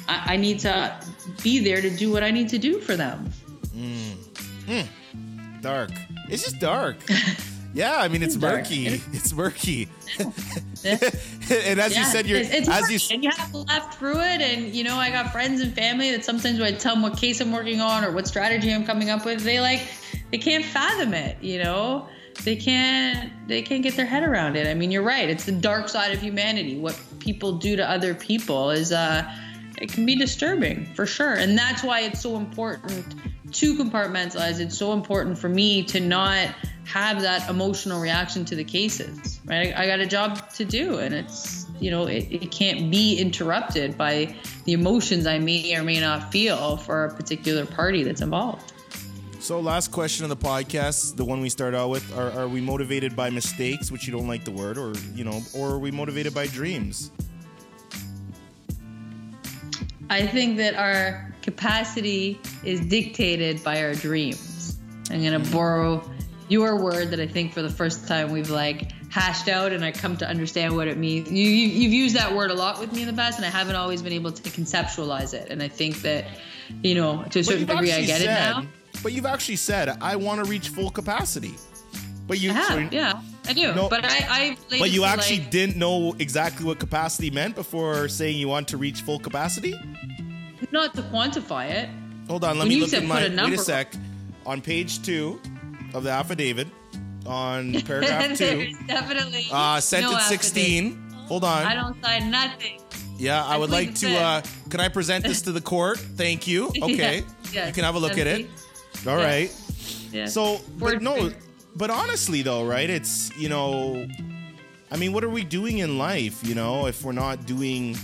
S4: I, I need to be there to do what I need to do for them. Hmm. Hmm.
S3: dark. It's just dark. yeah, I mean it's
S4: It's
S3: murky. It's murky. And as you said, you're
S4: it's, it's
S3: as
S4: hard,
S3: you
S4: and you have to laugh through it. And you know, I got friends and family that sometimes when I tell them what case I'm working on or what strategy I'm coming up with, they like they can't fathom it. You know, they can't they can't get their head around it. I mean, you're right. It's the dark side of humanity. What people do to other people is uh, it can be disturbing for sure. And that's why it's so important to compartmentalize. It's so important for me to not have that emotional reaction to the cases, right? I, I got a job to do, and it's, you know, it, it can't be interrupted by the emotions I may or may not feel for a particular party that's involved.
S3: So, last question of the podcast, the one we start out with: Are, are we motivated by mistakes, which you don't like the word, or you know, or are we motivated by dreams?
S4: I think that our capacity is dictated by our dreams. I'm gonna borrow your word that I think for the first time we've like hashed out, and I come to understand what it means. You, you you've used that word a lot with me in the past, and I haven't always been able to conceptualize it. And I think that, you know, to a certain degree, I get it now.
S3: But you've actually said, "I want to reach full capacity." But you,
S4: have,
S3: so-
S4: yeah, I do.
S3: No,
S4: but I, I.
S3: But you actually
S4: like,
S3: didn't know exactly what capacity meant before saying you want to reach full capacity.
S4: not to quantify it.
S3: Hold on, let
S4: When
S3: me look at my.
S4: a
S3: Wait a sec. On page two of the affidavit, on paragraph two,
S4: definitely
S3: uh,
S4: no
S3: sentence
S4: affidavit.
S3: sixteen. Hold on.
S4: I don't sign nothing.
S3: Yeah, I
S4: I
S3: would like to. Uh, can I present this to the court? Thank you. Okay,
S4: Yeah,
S3: you can have a look at it. All
S4: Yeah.
S3: right.
S4: Yeah.
S3: So, but no, but honestly though, right? It's you know, I mean, what are we doing in life? You know, if we're not doing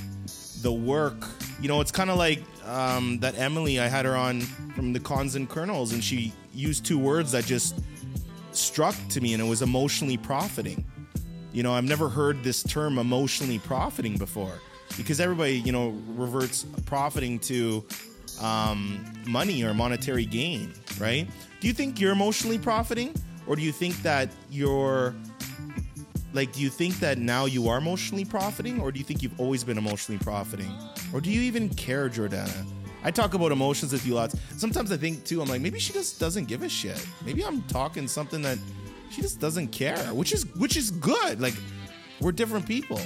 S3: the work, you know, it's kind of like um, that Emily. I had her on from the Cons and Kernels, and she used two words that just struck to me, and it was emotionally profiting. You know, I've never heard this term emotionally profiting before because everybody, you know, reverts profiting to um, money or monetary gain, right? Do you think you're emotionally profiting, or do you think that you're like, do you think that now you are emotionally profiting, or do you think you've always been emotionally profiting, or do you even care, Jordana? I talk about emotions with you lots. Sometimes I think too, I'm like, maybe she just doesn't give a shit. Maybe I'm talking something that she just doesn't care, which is which is good. Like, we're different people.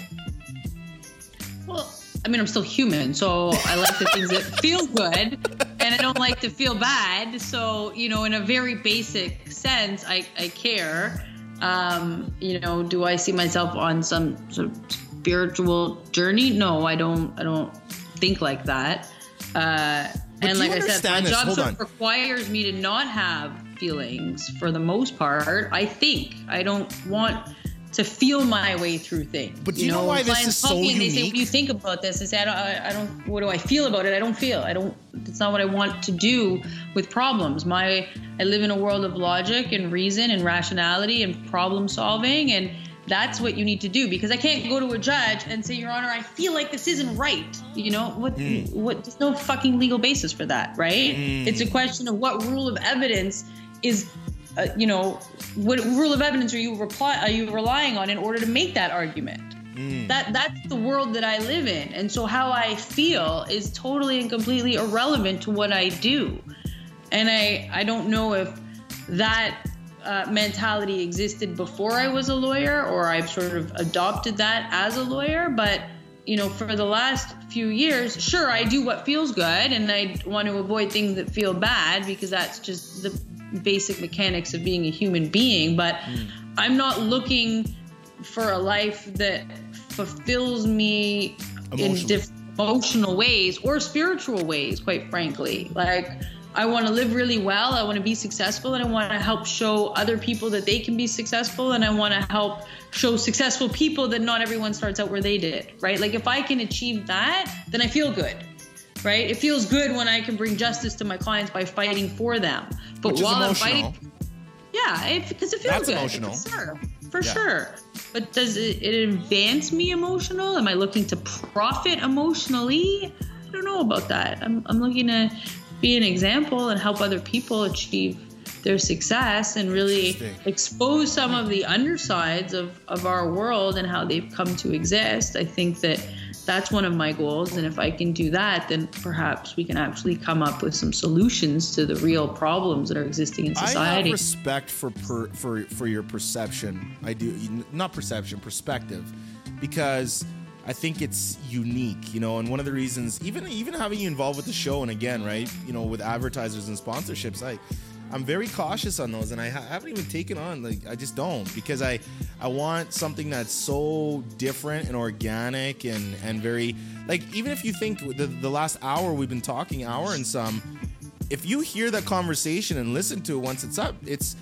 S4: Well, I mean, I'm still human, so I like the things that feel good, and I don't like to feel bad. So, you know, in a very basic sense, I, I care. Um, you know, do I see myself on some sort of spiritual journey. No, I don't. I don't think like that. Uh, and like I said, my
S3: this?
S4: job
S3: Hold
S4: sort of requires me to not have feelings for the most part. I think I don't want to feel my way through things.
S3: But do you know why
S4: when
S3: this is so
S4: and They say,
S3: unique?
S4: "What do you think about this?" I say, "I don't. I, I don't. What do I feel about it? I don't feel. I don't. It's not what I want to do with problems. My I live in a world of logic and reason and rationality and problem solving and." That's what you need to do because I can't go to a judge and say, Your Honor, I feel like this isn't right. You know what?
S3: Hmm.
S4: What? There's no fucking legal basis for that, right? It's a question of what rule of evidence is uh, you know, what rule of evidence are you reply are you relying on in order to make that argument? That that's the world that I live in, and so how I feel is totally and completely irrelevant to what I do. And I I don't know if that uh, mentality existed before I was a lawyer, or I've sort of adopted that as a lawyer, but. You know, for the last few years, sure, I do what feels good, and I want to avoid things that feel bad because that's just the basic mechanics of being a human being. But hmm. I'm not looking for a life that fulfills me in different emotional ways or spiritual ways, quite frankly. Like, I want to live really well. I want to be successful and I want to help show other people that they can be successful. And I want to help show successful people that not everyone starts out where they did, right? Like, if I can achieve that, then I feel good. Right? It feels good when I can bring justice to my clients by fighting for them. But
S3: Which
S4: while I'm fighting, yeah, because it feels
S3: That's
S4: good.
S3: emotional.
S4: For sure. For
S3: Yeah.
S4: sure. But does it, it advance me emotional? Am I looking to profit emotionally? I don't know about that. I'm, I'm looking to be an example and help other people achieve their success and really expose some of the undersides of, of our world and how they've come to exist. I think that that's one of my goals. And if I can do that, then perhaps we can actually come up with some solutions to the real problems that are existing in society.
S3: I respect for per, for for your perception. I do not perception, perspective, because I think it's unique. You know, and one of the reasons, even even having you involved with the show, and again, right, you know, with advertisers and sponsorships, I. I'm very cautious on those, and I ha- haven't even taken on like I just don't because I I want something that's so different and organic and and very like even if you think the the last hour we've been talking hour and some if you hear that conversation and listen to it once it's up, it's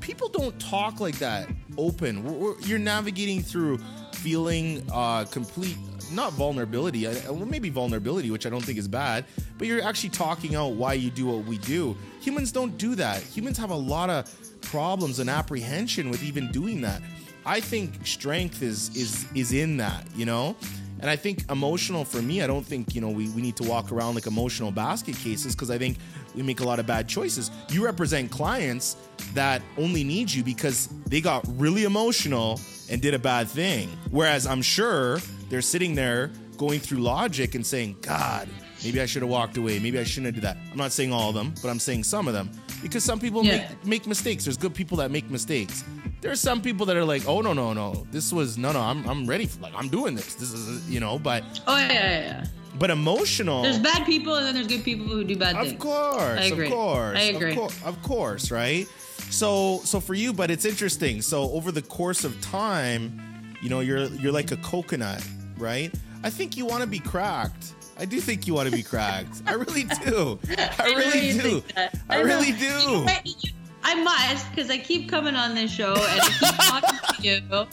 S3: people don't talk like that open. We're, we're- you're navigating through feeling uh, complete, not vulnerability, well, maybe vulnerability, which I don't think is bad, but you're actually talking out why you do what we do. Humans don't do that. Humans have a lot of problems and apprehension with even doing that. I think strength is is is in that, you know. And I think emotional for me, I don't think, you know, we, we need to walk around like emotional basket cases because I think we make a lot of bad choices. You represent clients that only need you because they got really emotional and did a bad thing. Whereas I'm sure they're sitting there going through logic and saying, God, maybe I should have walked away. Maybe I shouldn't have did that. I'm not saying all of them, but I'm saying some of them. Because some people
S4: Yeah.
S3: make, make mistakes. There's good people that make mistakes. There are some people that are like, oh no, no, no. This was no no, I'm I'm ready for like I'm doing this. This is you know, but
S4: oh, yeah, yeah, yeah.
S3: but emotional
S4: There's bad people and then there's good people who do bad things.
S3: of course,
S4: I agree.
S3: of course,
S4: I agree.
S3: Of, cour- of course, right? So, so for you, but it's interesting. So over the course of time, you know, you're you're like a coconut, right? I think you want to be cracked. I do think you want to be cracked. I really do. I really do. I really
S4: You know
S3: do.
S4: You- I must because I keep coming on this show and I keep talking to you,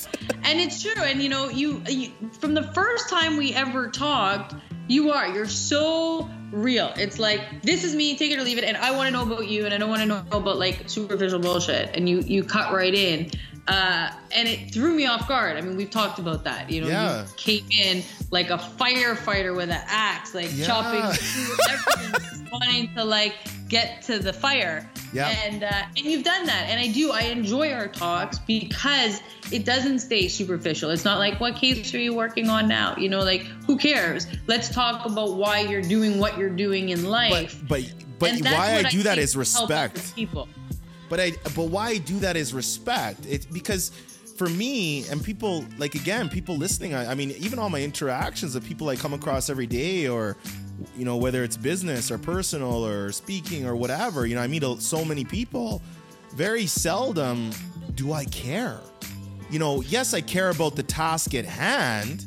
S4: and it's true. And you know, you, you from the first time we ever talked, you are you're so real. It's like this is me, take it or leave it, and I want to know about you, and I don't want to know about like superficial bullshit. And you you cut right in. Uh, and it threw me off guard. I mean, we've talked about that. You know,
S3: Yeah.
S4: you came in like a firefighter with an axe, like
S3: Yeah.
S4: chopping everything, wanting to like get to the fire.
S3: Yeah.
S4: And uh, and you've done that, and I do. I enjoy our talks because it doesn't stay superficial. It's not like what case are you working on now? You know, like who cares? Let's talk about why you're doing what you're doing in life.
S3: but but
S4: that's
S3: why I
S4: what
S3: do that is respect.
S4: People.
S3: But I but why I do that is respect. Because for me and people like again people listening. I, I mean even all my interactions of people I come across every day or you know whether it's business or personal or speaking or whatever. You know I meet so many people. Very seldom do I care. you know, yes, I care about the task at hand.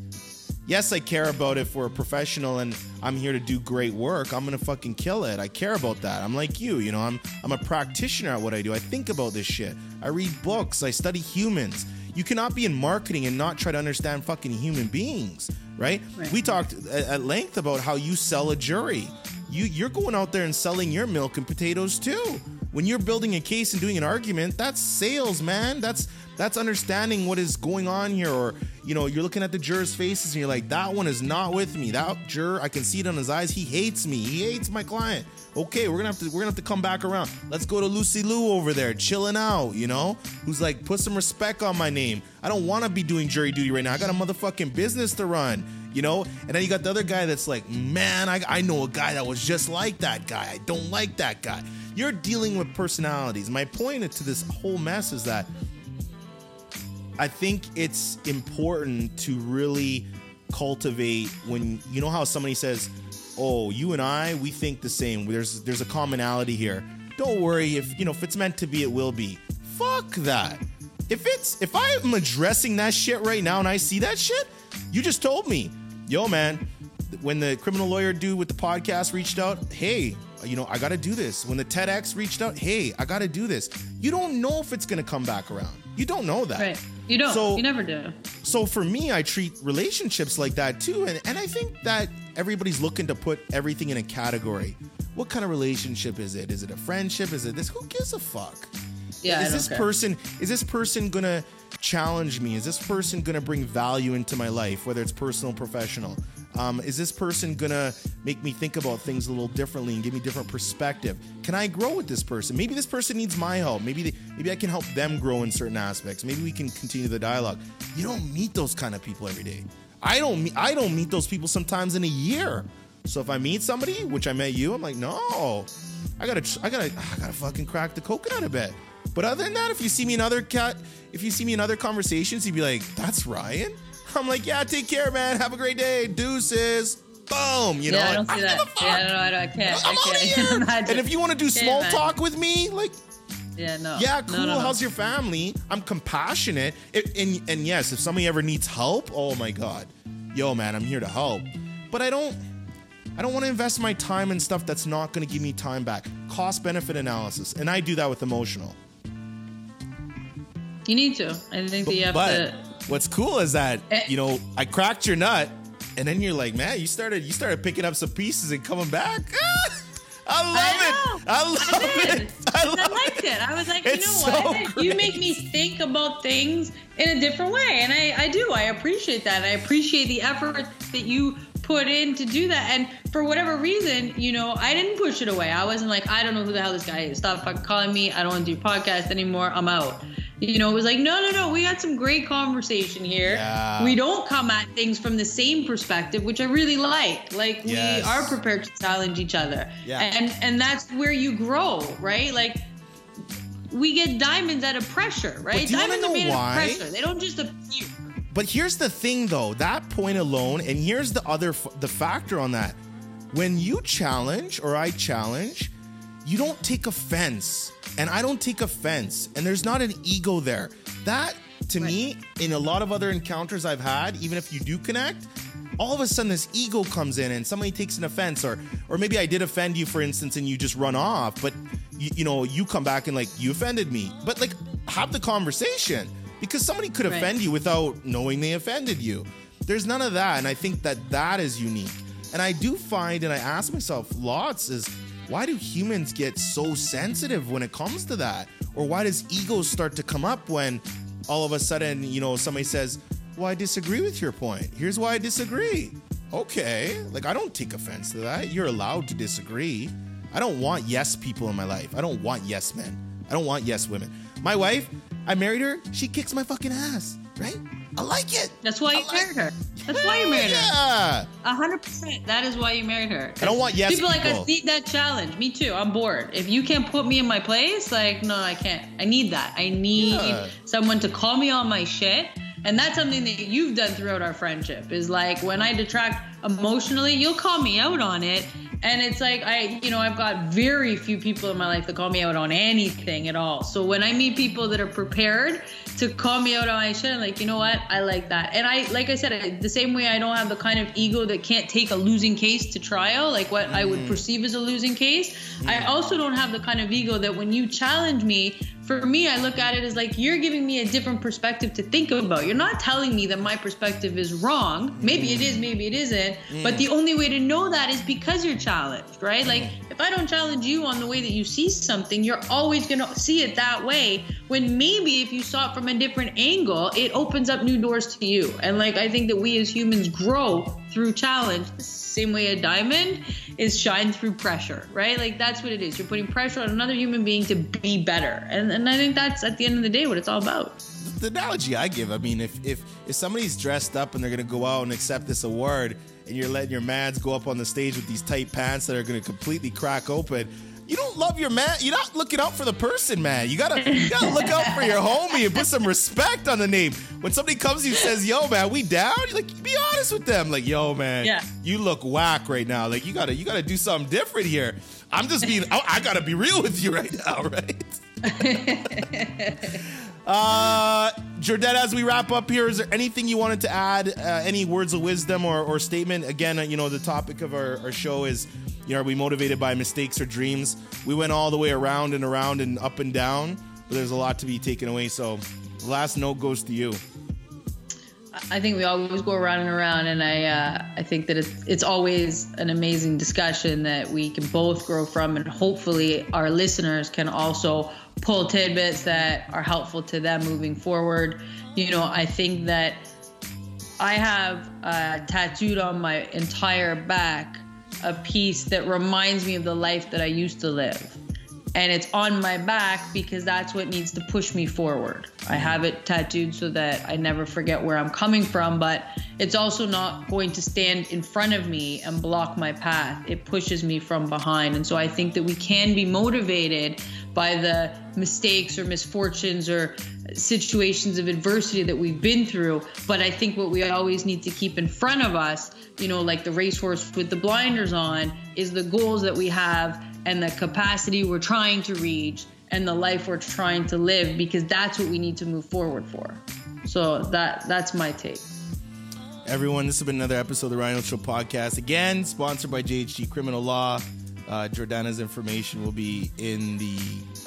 S3: Yes, I care about if we're a professional and I'm here to do great work. I'm gonna fucking kill it. I care about that. I'm like you, you know. I'm I'm a practitioner at what I do. I think about this shit. I read books. I study humans. You cannot be in marketing and not try to understand fucking human beings, right?
S4: Right.
S3: We talked at at length about how you sell a jury. You you're going out there and selling your milk and potatoes too. When you're building a case and doing an argument, that's sales, man. That's that's understanding what is going on here. Or you know you're looking at the jurors faces and you're like that one is not with me. That juror i can see it on his eyes. He hates me. He hates my client. Okay we're gonna have to we're gonna have to come back around. Let's go to lucy lou over there chilling out you know? Who's like put some respect on my name. I don't want to be doing jury duty right now. I got a motherfucking business to run you know? And then you got the other guy that's like man i, I know a guy that was just like that guy. I don't like that guy you're dealing with personalities my point to this whole mess is that I think it's important to really cultivate when you know how somebody says, "Oh, you and I, we think the same. There's there's a commonality here." Don't worry if you know if it's meant to be, it will be. Fuck that. If it's if I'm addressing that shit right now and I see that shit, you just told me, yo man, when the criminal lawyer dude with the podcast reached out, hey, you know, I got to do this. When the TEDx reached out, hey, I got to do this. You don't know if it's going to come back around. You don't know that.
S4: Right. You don't.
S3: So-
S4: you never do.
S3: So for me, I treat relationships like that too. And, and I think that everybody's looking to put everything in a category. What kind of relationship is it? Is it a friendship? Is it this? Who gives a fuck?
S4: Yeah.
S3: Is this
S4: care.
S3: person is this person gonna challenge me? Is this person gonna bring value into my life, whether it's personal or professional? Um, is this person gonna make me think about things a little differently and give me different perspective? Can I grow with this person? Maybe this person needs my help. Maybe they, maybe I can help them grow in certain aspects. Maybe we can continue the dialogue. You don't meet those kind of people every day. I don't meet I don't meet those people sometimes in a year. So if I meet somebody, which I met you, I'm like, no, I gotta, I gotta, I gotta fucking crack the coconut a bit. But other than that, if you see me in other cat, if you see me in other conversations, you'd be like, that's Ryan. I'm like, yeah, take care, man. Have a great day. Deuces. Boom. You know,
S4: yeah, I don't
S3: like,
S4: see
S3: give
S4: that. Yeah, no, I, don't, I can't.
S3: I'm
S4: I
S3: out of
S4: can't
S3: here. And if you want to do small
S4: imagine.
S3: talk with me, like,
S4: yeah, no.
S3: yeah,
S4: No,
S3: cool.
S4: no, no.
S3: How's your family? I'm compassionate. It, and and yes, if somebody ever needs help, oh my god, yo man, I'm here to help. But I don't, I don't want to invest my time in stuff that's not going to give me time back. Cost benefit analysis, and I do that with emotional.
S4: You need to. I think that you have
S3: but
S4: to.
S3: what's cool is that
S4: Eh.
S3: you know I cracked your nut, and then you're like, man, you started you started picking up some pieces and coming back. I love
S4: I
S3: it. I love
S4: I
S3: it. I
S4: I, liked it. I was like, you
S3: It's
S4: know
S3: so
S4: what? You make me think about things in a different way. And I, I do. I appreciate that. I appreciate the effort that you put in to do that. And for whatever reason, you know, I didn't push it away. I wasn't like, I don't know who the hell this guy is. Stop fucking calling me. I don't want to do podcast anymore. I'm out. You know, it was like, no, no, no. We had some great conversation here.
S3: Yeah.
S4: We don't come at things from the same perspective, which I really like. Like
S3: Yes.
S4: we are prepared to challenge each other.
S3: Yeah.
S4: And and that's where you grow, right? Like we get diamonds out of pressure, right? diamonds are made
S3: why?
S4: of pressure. They don't just appear.
S3: But here's the thing, though. That point alone, and here's the other f- the factor on that. When you challenge or I challenge, you don't take offense, and I don't take offense, and there's not an ego there. That to me, in a lot of other encounters I've had, even if you do connect, all of a sudden this ego comes in and somebody takes an offense, or or maybe I did offend you, for instance, and you just run off, but you, you know you come back and like you offended me, but like have the conversation because somebody could
S4: Right.
S3: offend you without knowing they offended you. There's none of that, and I think that that is unique. And I do find, and I ask myself lots, is why do humans get so sensitive when it comes to that, or why does ego start to come up when all of a sudden, you know, somebody says, "Well, I disagree with your point. Here's why I disagree." Okay, like I don't take offense to that. You're allowed to disagree. I don't want yes people in my life. I don't want yes men. I don't want yes women. My wife, I married her. She kicks my fucking ass, right? I like it.
S4: That's why you
S3: like-
S4: married her. That's why you married her.
S3: Yeah.
S4: A hundred percent. That is why you married her.
S3: I don't want yes
S4: people. Like. I need that challenge. Me too. I'm bored. If you can't put me in my place, like no, I can't. I need that. I need
S3: Yeah.
S4: someone to call me on my shit. And that's something that you've done throughout our friendship. Is like when I detract emotionally, you'll call me out on it. And it's like I, you know, I've got very few people in my life that call me out on anything at all. So when I meet people that are prepared to call me out on my shit. I'm like, you know what? I like that. And I, like I said, I, the same way I don't have the kind of ego that can't take a losing case to trial, like what I would mm. perceive as a losing case. I mm. also don't have the kind of ego that when you challenge me, for me, I look at it as like you're giving me a different perspective to think about. You're not telling me that my perspective is wrong. Maybe it is, maybe it isn't. But the only way to know that is because you're challenged, right? Like mm. if I don't challenge you on the way that you see something, you're always going to see it that way. When maybe if you saw it from a different angle, it opens up new doors to you. And like I think that we as humans grow through challenge same way a diamond is shined through pressure, right? Like that's what it is. You're putting pressure on another human being to be better. And, and I think that's at the end of the day what it's all about.
S3: the analogy I give, I mean, if if if somebody's dressed up and they're gonna go out and accept this award, and you're letting your mans go up on the stage with these tight pants that are gonna completely crack open, you don't love your man. You're not looking out for the person, man. You gotta you gotta look out for your homie and put some respect on the name. When somebody comes to you and says, "Yo, man, we down," you're like, be honest with them. Like, "Yo, man,
S4: Yeah.
S3: you look whack right now. Like, you gotta you gotta do something different here." I'm just being. I, I gotta be real with you right now, right? Uh, Jordan, as we wrap up here, is there anything you wanted to add? Uh, any words of wisdom or, or statement? Again, uh, you know, the topic of our, our show is, you know, are we motivated by mistakes or dreams? We went all the way around and around and up and down, but there's a lot to be taken away. So, last note goes to you.
S4: I think we always go around and around, and I uh, I think that it's it's always an amazing discussion that we can both grow from, and hopefully our listeners can also pull tidbits that are helpful to them moving forward. You know, I think that I have uh, tattooed on my entire back a piece that reminds me of the life that I used to live. And it's on my back because that's what needs to push me forward. I have it tattooed so that I never forget where I'm coming from, but it's also not going to stand in front of me and block my path. It pushes me from behind. And so I think that we can be motivated by the mistakes or misfortunes or situations of adversity that we've been through. But I think what we always need to keep in front of us, you know, like the racehorse with the blinders on, is the goals that we have and the capacity we're trying to reach and the life we're trying to live because that's what we need to move forward for. So that that's my take.
S3: Everyone, this has been another episode of the Rhino Show podcast. Again, sponsored by JHG Criminal Law. Uh, Jordana's information will be in the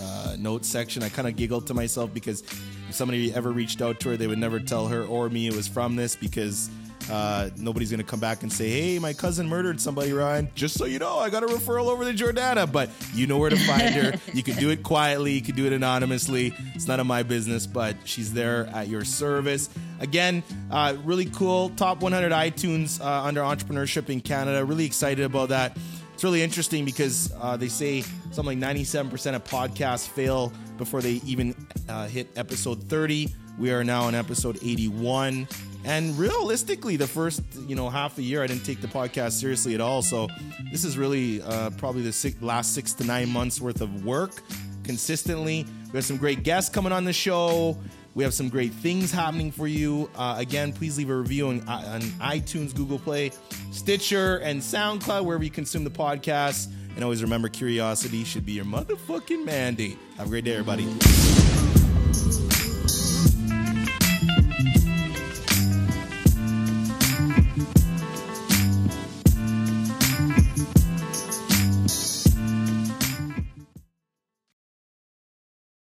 S3: uh, notes section. I kind of giggled to myself because if somebody ever reached out to her, they would never tell her or me it was from this because uh, nobody's going to come back and say, hey, my cousin murdered somebody, Ryan. Just so you know, I got a referral over to Jordana. But you know where to find her. You can do it quietly, you can do it anonymously. It's none of my business, but she's there at your service. Again, uh, really cool. Top 100 iTunes uh, under entrepreneurship in Canada. Really excited about that. It's really interesting because uh, they say something like 97% of podcasts fail before they even uh, hit episode 30. We are now on episode 81. And realistically, the first you know half a year, I didn't take the podcast seriously at all. So this is really uh, probably the six, last six to nine months worth of work consistently. We have some great guests coming on the show. We have some great things happening for you. Uh, again, please leave a review on, on iTunes, Google Play, Stitcher, and SoundCloud, wherever you consume the podcast. And always remember, curiosity should be your motherfucking mandate. Have a great day, everybody.